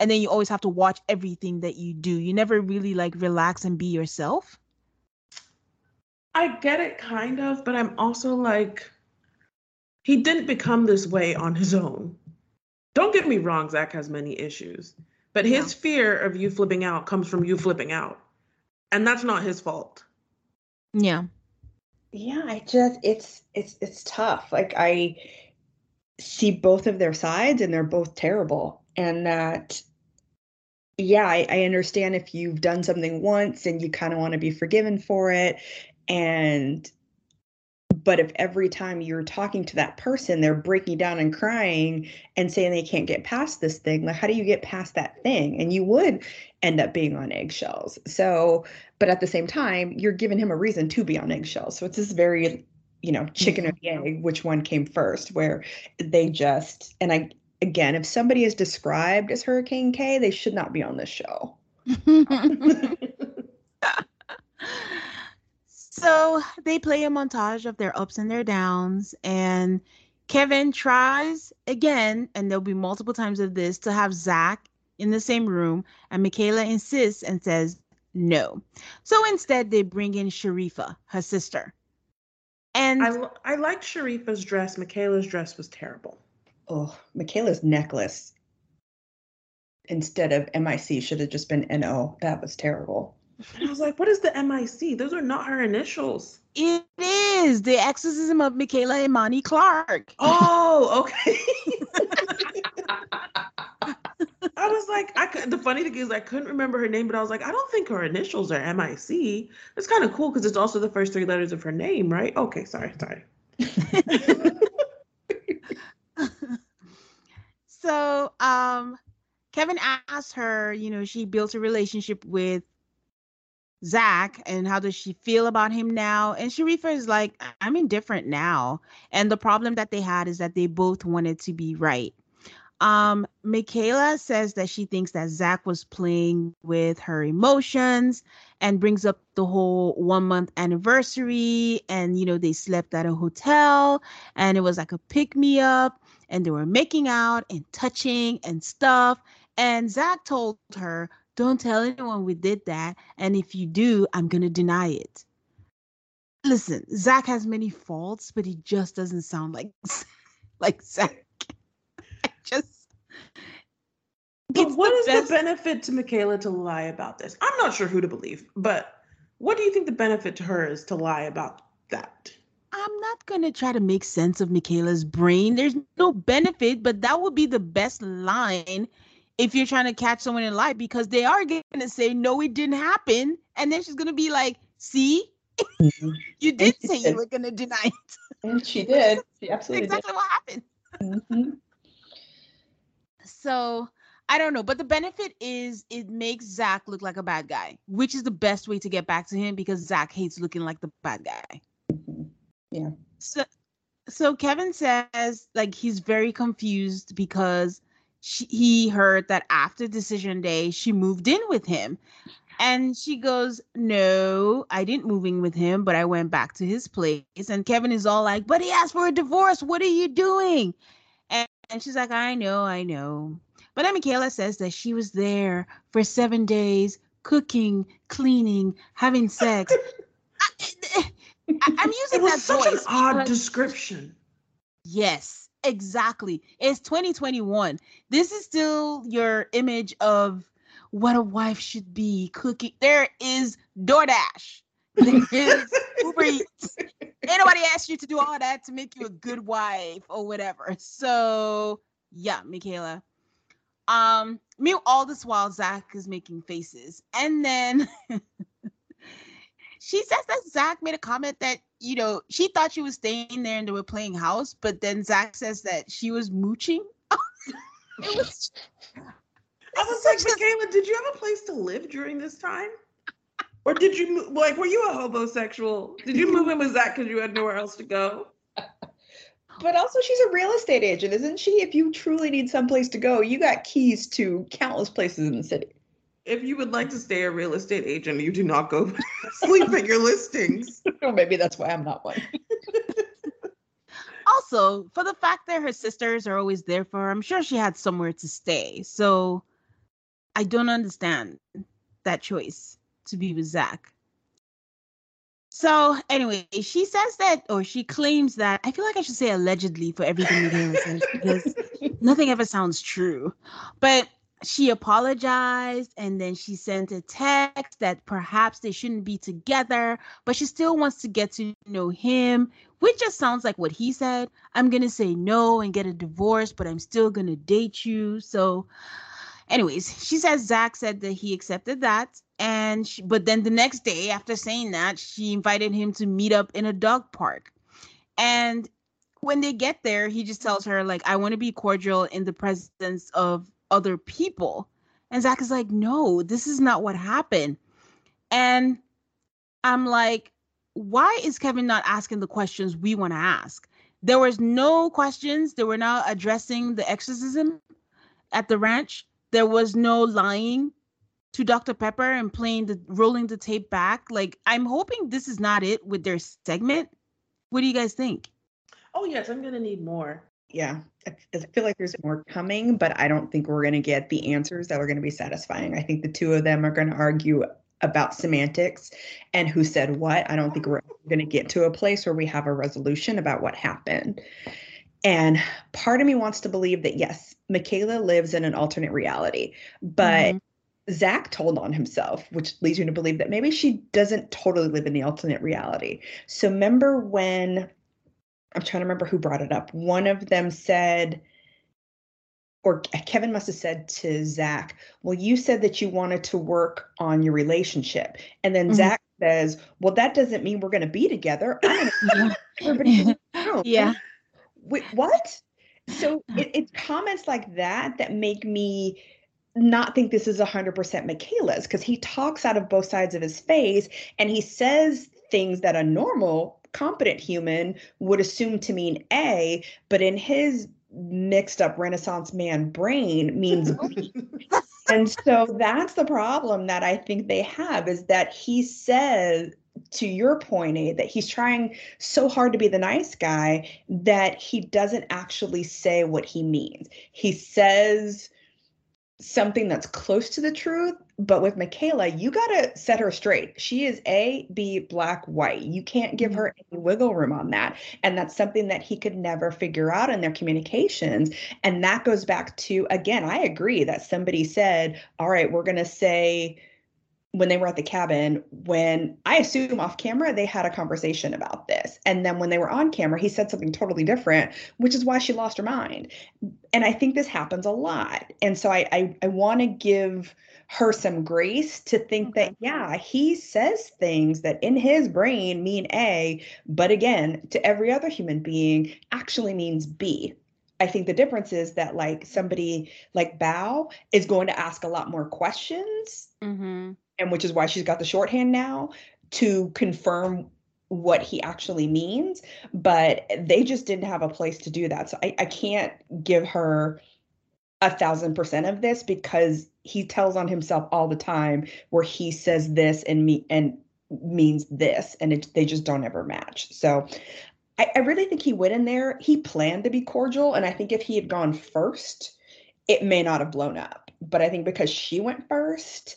and then you always have to watch everything that you do you never really like relax and be yourself I get it kind of, but I'm also like he didn't become this way on his own. Don't get me wrong, Zach has many issues, but his fear of you flipping out comes from you flipping out. And that's not his fault. yeah Yeah, I just it's it's it's tough. Like I see both of their sides and they're both terrible. And that yeah, I, I understand if you've done something once and you kind of want to be forgiven for it. And but if every time you're talking to that person, they're breaking down and crying and saying they can't get past this thing, like how do you get past that thing? And you would end up being on eggshells. So, but at the same time, you're giving him a reason to be on eggshells. So it's this very, you know, chicken or the egg, which one came first, where they just, and I, again, if somebody is described as Hurricane K, they should not be on this show. so they play a montage of their ups and their downs and kevin tries again and there'll be multiple times of this to have zach in the same room and michaela insists and says no so instead they bring in sharifa her sister and I, l- I liked Sharifa's dress. Michaela's dress was terrible. Oh, Michaela's necklace instead of MIC should have just been NO. That was terrible. And I was like, what is the MIC? Those are not her initials. it is the exorcism of michaela imani clark Oh, okay. I was was like, I could, the funny thing is, I couldn't remember her name, but I was like, I don't think her initials are MIC. It's kind of cool because it's also the first three letters of her name, right? Okay, sorry, sorry. so, um, Kevin asked her, you know, she built a relationship with Zach and how does she feel about him now? And Sharifah is like, I'm indifferent now. And the problem that they had is that they both wanted to be right. Um, Michaela says that she thinks that Zach was playing with her emotions and brings up the whole one month anniversary. And, you know, they slept at a hotel and it was like a pick me up and they were making out and touching and stuff. And Zach told her, Don't tell anyone we did that. And if you do, I'm going to deny it. Listen, Zach has many faults, but he just doesn't sound like like Zach. I just but what the is best... the benefit to Michaela to lie about this? I'm not sure who to believe, but what do you think the benefit to her is to lie about that? I'm not going to try to make sense of Michaela's brain. There's no benefit, but that would be the best line if you're trying to catch someone in lie because they are going to say, no, it didn't happen. And then she's going to be like, see, mm-hmm. you did say you were going to deny it. And she did. She absolutely exactly did. what happened. Mm-hmm. So I don't know, but the benefit is it makes Zach look like a bad guy, which is the best way to get back to him because Zach hates looking like the bad guy. Mm-hmm. Yeah. So, so Kevin says like he's very confused because she, he heard that after decision day she moved in with him, and she goes, "No, I didn't move in with him, but I went back to his place." And Kevin is all like, "But he asked for a divorce. What are you doing?" And, and she's like, "I know, I know." But then Michaela says that she was there for seven days, cooking, cleaning, having sex. I, am using it was that such voice. an odd description. Yes, exactly. It's 2021. This is still your image of what a wife should be cooking. There is DoorDash. There is Uber Eats. Ain't nobody asked you to do all that to make you a good wife or whatever. So yeah, Michaela, um, me all this while Zach is making faces, and then she says that Zach made a comment that you know she thought she was staying there and they were playing house, but then Zach says that she was mooching. it was. I was like, Michaela, did you have a place to live during this time? Or did you like were you a homosexual? Did you move in with Zach because you had nowhere else to go? But also, she's a real estate agent, isn't she? If you truly need someplace to go, you got keys to countless places in the city. If you would like to stay a real estate agent, you do not go sleep at your listings. Or maybe that's why I'm not one. also, for the fact that her sisters are always there for her, I'm sure she had somewhere to stay. So I don't understand that choice to be with Zach. So anyway, she says that, or she claims that. I feel like I should say allegedly for everything Miguel says because nothing ever sounds true. But she apologized and then she sent a text that perhaps they shouldn't be together, but she still wants to get to know him, which just sounds like what he said. I'm gonna say no and get a divorce, but I'm still gonna date you. So, anyways, she says Zach said that he accepted that and she, but then the next day after saying that she invited him to meet up in a dog park and when they get there he just tells her like i want to be cordial in the presence of other people and zach is like no this is not what happened and i'm like why is kevin not asking the questions we want to ask there was no questions they were not addressing the exorcism at the ranch there was no lying to Dr. Pepper and playing the rolling the tape back. Like I'm hoping this is not it with their segment. What do you guys think? Oh yes, I'm gonna need more. Yeah, I, feel like there's more coming, but I don't think we're gonna get the answers that are gonna be satisfying. I think the two of them are gonna argue about semantics and who said what. I don't think we're gonna get to a place where we have a resolution about what happened. And part of me wants to believe that yes, Michaela lives in an alternate reality, but mm-hmm. Zach told on himself, which leads you to believe that maybe she doesn't totally live in the alternate reality. So remember when I'm trying to remember who brought it up. One of them said or Kevin must have said to Zach, Well, you said that you wanted to work on your relationship. And then mm-hmm. Zach says, Well, that doesn't mean we're going to be together. I'm going to Yeah. Wait, what? So it, it's comments like that that make me not think this is 100% Michaela's because he talks out of both sides of his face and he says things that a normal, competent human would assume to mean A, but in his mixed up Renaissance man brain means B. and so that's the problem that I think they have is that he says to your point, A, that he's trying so hard to be the nice guy that he doesn't actually say what he means. He says something that's close to the truth, but with Michaela, you got to set her straight. She is A, B, black, white. You can't give her mm-hmm. any wiggle room on that. And that's something that he could never figure out in their communications. And that goes back to, again, I agree that somebody said, all right, we're going to say, when they were at the cabin, when I assume off camera, they had a conversation about this. And then when they were on camera, he said something totally different, which is why she lost her mind. And I think this happens a lot. And so I I, I want to give her some grace to think that, yeah, he says things that in his brain mean A, but again, to every other human being actually means B. I think the difference is that like somebody like Bao is going to ask a lot more questions. Mm-hmm and which is why she's got the shorthand now to confirm what he actually means but they just didn't have a place to do that so i, I can't give her a thousand percent of this because he tells on himself all the time where he says this and me and means this and it, they just don't ever match so I, I really think he went in there he planned to be cordial and i think if he had gone first it may not have blown up but i think because she went first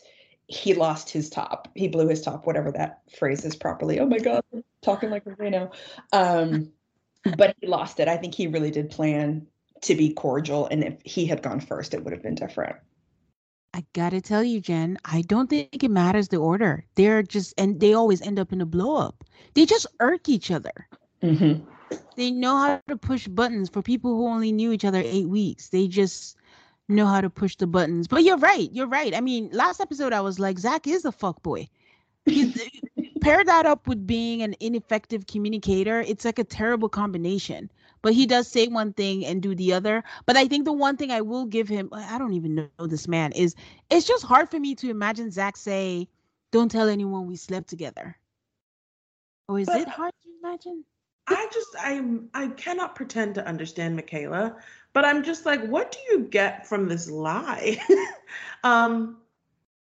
he lost his top. He blew his top, whatever that phrase is properly. Oh my God, talking like a Reno. Um, but he lost it. I think he really did plan to be cordial. And if he had gone first, it would have been different. I gotta tell you, Jen, I don't think it matters the order. They're just, and they always end up in a blow up. They just irk each other. Mm-hmm. They know how to push buttons for people who only knew each other eight weeks. They just, know how to push the buttons. But you're right. You're right. I mean, last episode I was like, Zach is a fuck boy. pair that up with being an ineffective communicator, it's like a terrible combination. But he does say one thing and do the other. But I think the one thing I will give him, I don't even know this man, is it's just hard for me to imagine Zach say, Don't tell anyone we slept together. Or is but it hard to imagine? I just I I cannot pretend to understand Michaela but I'm just like, what do you get from this lie? um,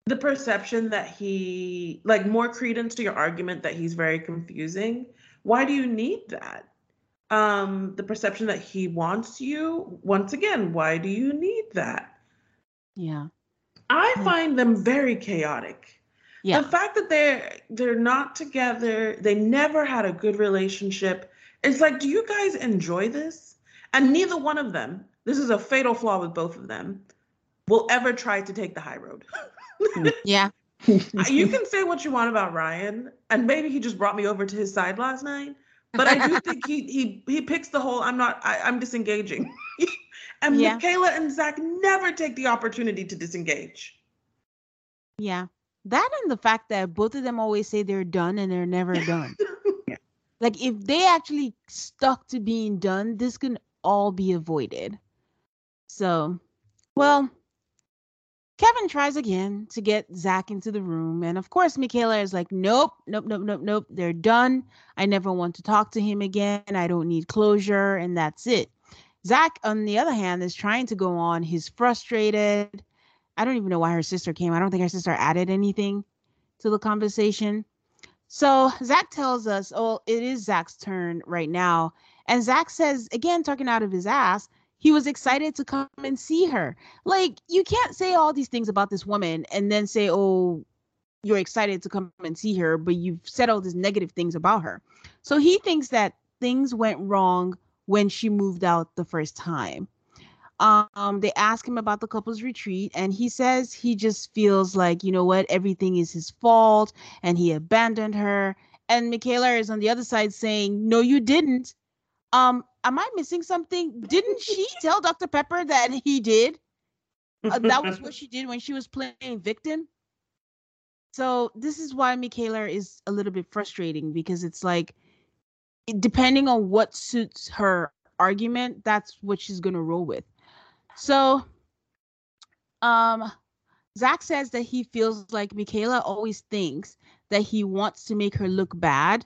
the perception that he, like, more credence to your argument that he's very confusing. Why do you need that? Um, the perception that he wants you. Once again, why do you need that? Yeah. I find them very chaotic. Yeah. The fact that they're they're not together, they never had a good relationship. It's like, do you guys enjoy this? And neither one of them, this is a fatal flaw with both of them, will ever try to take the high road. yeah. you can say what you want about Ryan, and maybe he just brought me over to his side last night. But I do think he he he picks the whole I'm not I, am disengaging. and yeah. Michaela and Zach never take the opportunity to disengage. Yeah. That and the fact that both of them always say they're done and they're never done. yeah. Like if they actually stuck to being done, this can all be avoided. So, well, Kevin tries again to get Zach into the room. And of course, Michaela is like, nope, nope, nope, nope, nope. They're done. I never want to talk to him again. I don't need closure. And that's it. Zach, on the other hand, is trying to go on. He's frustrated. I don't even know why her sister came. I don't think her sister added anything to the conversation. So Zach tells us, oh, it is Zach's turn right now. And Zach says, again, talking out of his ass, he was excited to come and see her. Like, you can't say all these things about this woman and then say, oh, you're excited to come and see her, but you've said all these negative things about her. So he thinks that things went wrong when she moved out the first time. Um, they ask him about the couple's retreat, and he says he just feels like, you know what, everything is his fault and he abandoned her. And Michaela is on the other side saying, No, you didn't Um, am I missing something? Didn't she tell Dr. Pepper that he did? Uh, that was what she did when she was playing victim. So this is why Michaela is a little bit frustrating because it's like depending on what suits her argument, that's what she's gonna roll with. So um Zach says that he feels like Michaela always thinks that he wants to make her look bad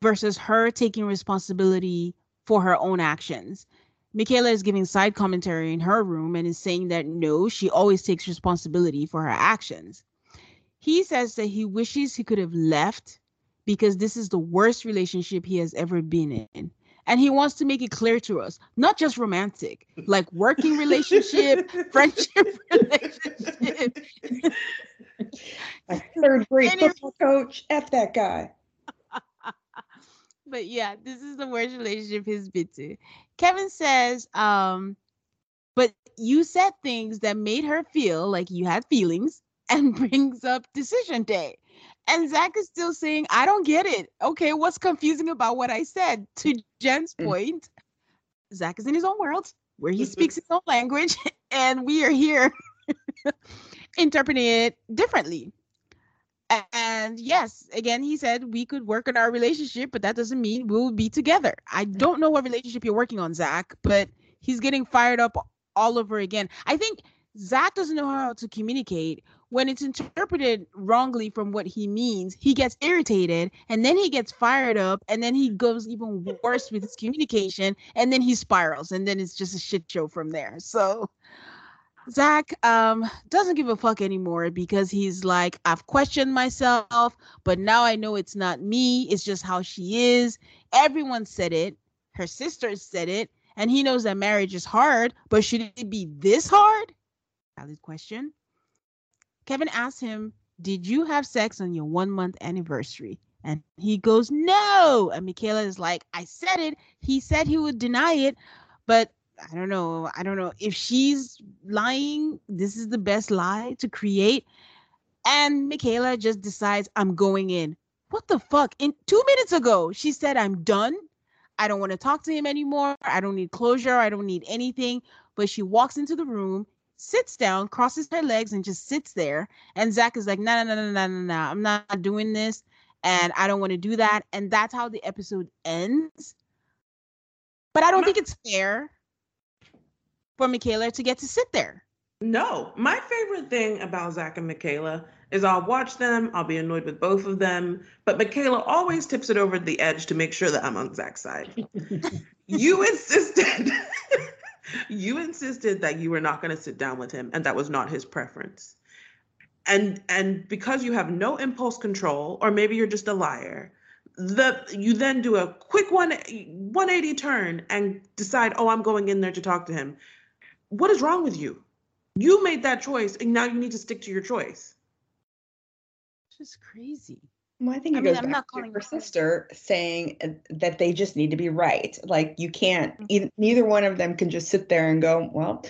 versus her taking responsibility for her own actions. Michaela is giving side commentary in her room and is saying that no, she always takes responsibility for her actions. He says that he wishes he could have left because this is the worst relationship he has ever been in. And he wants to make it clear to us, not just romantic, like working relationship, friendship relationship. My third grade football coach, F that guy. But yeah, this is the worst relationship he's been to. Kevin says, um, but you said things that made her feel like you had feelings and brings up decision day. And Zach is still saying, I don't get it. Okay, what's confusing about what I said? To Jen's mm. point, Zach is in his own world where he speaks his own language, and we are here interpreting it differently. And yes, again, he said we could work on our relationship, but that doesn't mean we'll be together. I don't know what relationship you're working on, Zach, but he's getting fired up all over again. I think Zach doesn't know how to communicate when it's interpreted wrongly from what he means, he gets irritated and then he gets fired up and then he goes even worse with his communication and then he spirals and then it's just a shit show from there. So Zach um, doesn't give a fuck anymore because he's like, I've questioned myself, but now I know it's not me. It's just how she is. Everyone said it. Her sisters said it. And he knows that marriage is hard, but should it be this hard? Valid question. Kevin asks him, Did you have sex on your one month anniversary? And he goes, No. And Michaela is like, I said it. He said he would deny it. But I don't know. I don't know if she's lying. This is the best lie to create. And Michaela just decides, I'm going in. What the fuck? In two minutes ago, she said, I'm done. I don't want to talk to him anymore. I don't need closure. I don't need anything. But she walks into the room sits down, crosses her legs, and just sits there. And Zach is like, no, no, no, no, no, no, I'm not doing this. And I don't want to do that. And that's how the episode ends. But I don't think it's fair for Michaela to get to sit there. No, my favorite thing about Zach and Michaela is I'll watch them, I'll be annoyed with both of them, but Michaela always tips it over the edge to make sure that I'm on Zach's side. you insisted you insisted that you were not going to sit down with him and that was not his preference and and because you have no impulse control or maybe you're just a liar the you then do a quick one 180 turn and decide oh i'm going in there to talk to him what is wrong with you you made that choice and now you need to stick to your choice it's just crazy well, I think it I mean, goes I'm back to her sister saying uh, that they just need to be right. Like you can't, mm-hmm. either, neither one of them can just sit there and go, well,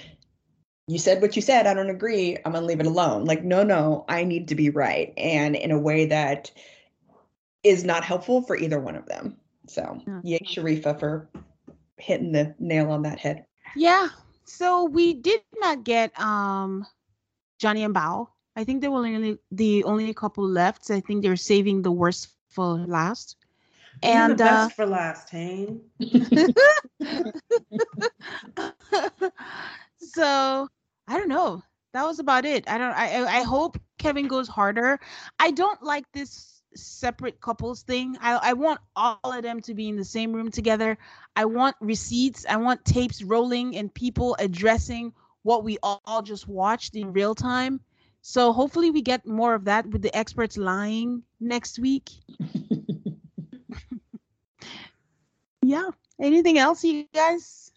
you said what you said. I don't agree. I'm gonna leave it alone. Like, no, no, I need to be right, and in a way that is not helpful for either one of them. So, yeah, yay, Sharifa, for hitting the nail on that head. Yeah. So we did not get um Johnny and Bao I think they were only the only couple left. I think they're saving the worst for last. And the best uh, for last, Hayne. so I don't know. That was about it. I don't. I I hope Kevin goes harder. I don't like this separate couples thing. I I want all of them to be in the same room together. I want receipts. I want tapes rolling and people addressing what we all just watched in real time so hopefully we get more of that with the experts lying next week. yeah. Anything else you guys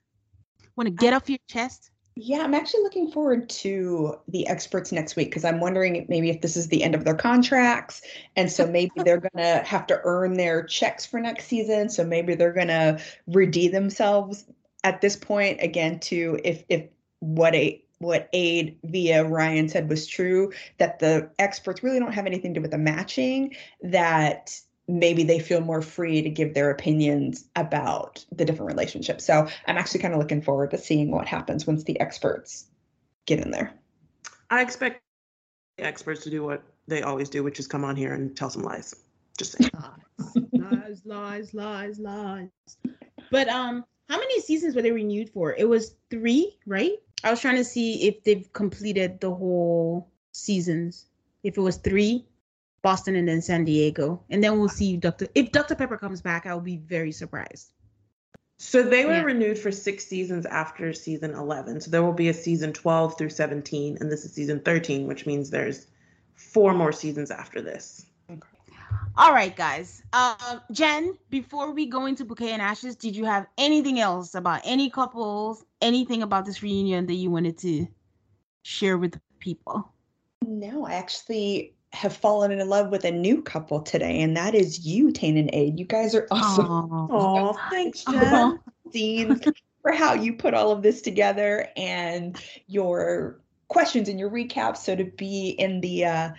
want to get off your chest? Yeah, I'm actually looking forward to the experts next week because I'm wondering maybe if this is the end of their contracts. And so maybe they're going to have to earn their checks for next season. So maybe they're going to redeem themselves at this point again to if, if what a what Aid via Ryan said was true that the experts really don't have anything to do with the matching, that maybe they feel more free to give their opinions about the different relationships. So I'm actually kind of looking forward to seeing what happens once the experts get in there. I expect the experts to do what they always do, which is come on here and tell some lies. Just saying. lies, lies, lies, lies. But um, how many seasons were they renewed for? It was three, right? I was trying to see if they've completed the whole seasons. If it was three, Boston and then San Diego, and then we'll see Dr. If Dr. Pepper comes back, I will be very surprised. So they were Yeah. renewed for six seasons after season 11. So there will be a season 12 through 17, and this is season 13, which means there's four more seasons after this. All right, guys. Um, Jen, before we go into Bouquet and Ashes, did you have anything else about any couples, anything about this reunion that you wanted to share with the people? No, I actually have fallen in love with a new couple today, and that is you, Tane and Aid. You guys are awesome. Aw. Oh, thanks, Aw. Jen. scenes for how you put all of this together and your questions and your recaps. So to be in the uh,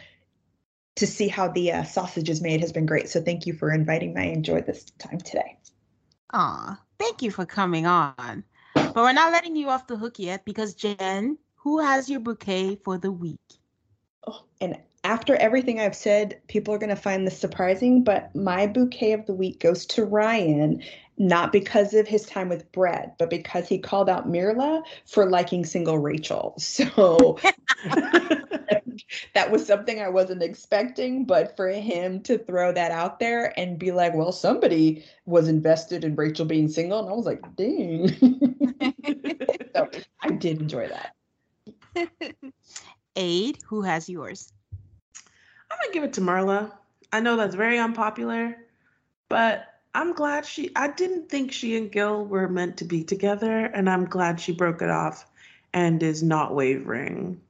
to see how the uh, sausage is made has been great. So thank you for inviting me. I enjoyed this time today. Aw, thank you for coming on. But we're not letting you off the hook yet because Jen, who has your bouquet for the week? Oh, and after everything I've said, people are going to find this surprising, but my bouquet of the week goes to Ryan, not because of his time with Brett, but because he called out Myrla for liking single Rachel. So that was something I wasn't expecting, but for him to throw that out there and be like, well, somebody was invested in Rachel being single. And I was like, dang. so I did enjoy that. Aid, who has yours? I'm gonna give it to Marla. I know that's very unpopular, but I'm glad she. I didn't think she and Gil were meant to be together, and I'm glad she broke it off and is not wavering.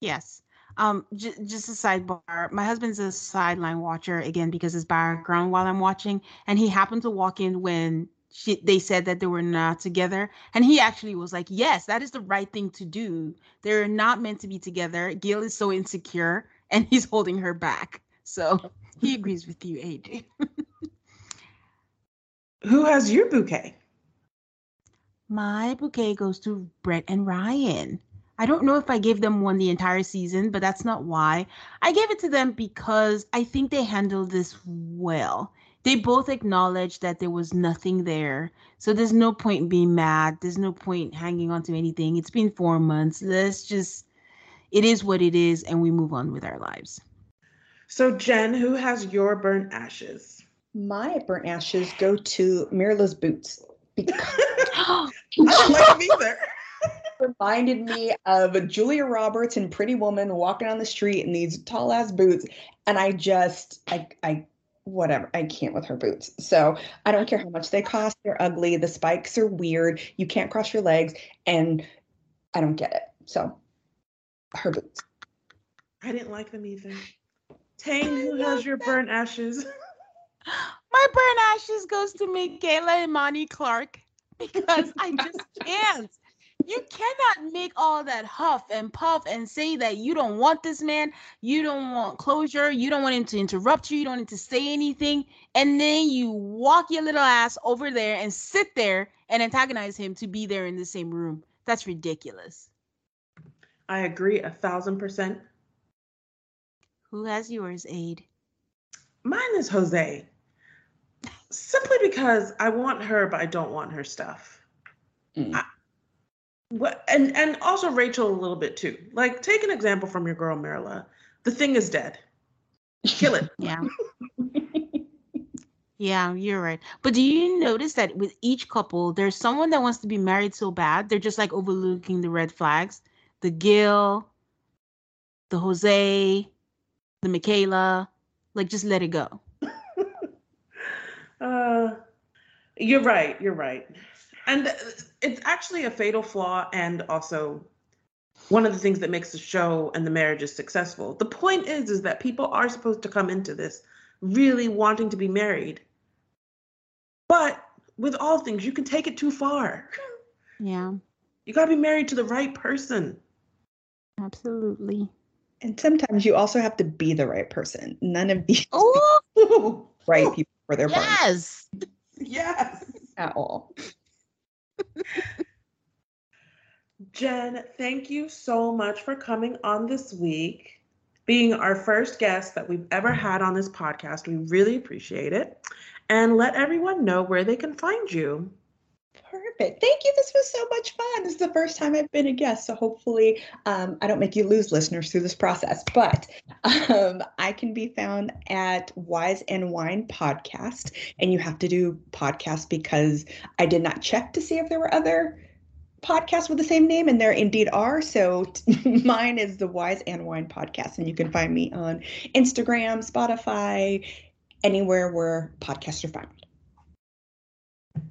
Yes. Um, j- just a sidebar. My husband's a sideline watcher again because his background while I'm watching, and he happened to walk in when she they said that they were not together, and he actually was like, "Yes, that is the right thing to do. They're not meant to be together." Gail is so insecure, and he's holding her back. So he agrees with you, AD. Who has your bouquet? My bouquet goes to Brett and Ryan. I don't know if I gave them one the entire season, but that's not why. I gave it to them because I think they handled this well. They both acknowledged that there was nothing there. So there's no point in being mad. There's no point hanging on to anything. It's been four months. Let's just, it is what it is, and we move on with our lives. So Jen, who has your burnt ashes? My burnt ashes go to Myrla's boots because I don't like them either. reminded me of a Julia Roberts in Pretty Woman walking on the street in these tall ass boots. And I just, I, I, whatever, I can't with her boots. So I don't care how much they cost. They're ugly. The spikes are weird. You can't cross your legs. And I don't get it. So her boots. I didn't like them either. Tang, who has your burnt ashes? My burn ashes goes to Michaela and Monty Clark because I just can't. You cannot make all that huff and puff and say that you don't want this man, you don't want closure, you don't want him to interrupt you, you don't need to say anything, and then you walk your little ass over there and sit there and antagonize him to be there in the same room. That's ridiculous. I agree a thousand percent. Who has yours, Aid? Mine is Jose. Simply because I want her, but I don't want her stuff. Mm. I- what, and and also Rachel a little bit too. Like, take an example from your girl Marla. The thing is dead. Kill it. Yeah. Yeah, you're right. But do you notice that with each couple, there's someone that wants to be married so bad, they're just like overlooking the red flags. The Gil, the Jose, the Michaela, like just let it go. Uh, you're right. You're right. And it's actually a fatal flaw, and also one of the things that makes the show and the marriages successful. The point is, is that people are supposed to come into this really wanting to be married, but with all things, you can take it too far. Yeah, You got to be married to the right person. absolutely. And sometimes you also have to be the right person. None of these right people for their partner yes. Yes. at all. Jen, thank you so much for coming on this week, being our first guest that we've ever had on this podcast. We really appreciate it. And let everyone know where they can find you. Perfect. Thank you. This was so much fun. This is the first time I've been a guest. So hopefully um, I don't make you lose listeners through this process. But um, I can be found at Wise and Wine Podcast. And you have to do podcast because I did not check to see if there were other podcasts with the same name, and there indeed are. So mine is the Wise and Wine Podcast. And you can find me on Instagram, Spotify, anywhere where podcasts are found.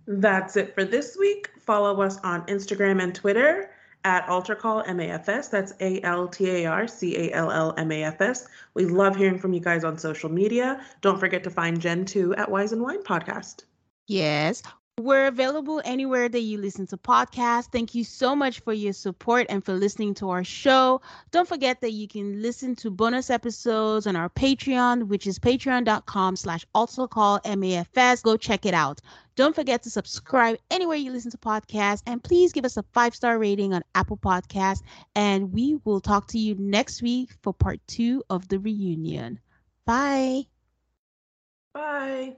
That's it for this week. Follow us on Instagram and Twitter at AltarCallMAFS. That's A L T A R C A L L M A F S. We love hearing from you guys on social media. Don't forget to find Jen too at Wise and Wine Podcast. Yes. We're available anywhere that you listen to podcasts. Thank you so much for your support and for listening to our show. Don't forget that you can listen to bonus episodes on our Patreon, which is patreon.com slash MAFS. Go check it out. Don't forget to subscribe anywhere you listen to podcasts and please give us a five-star rating on Apple Podcasts. And we will talk to you next week for part two of the reunion. Bye. Bye.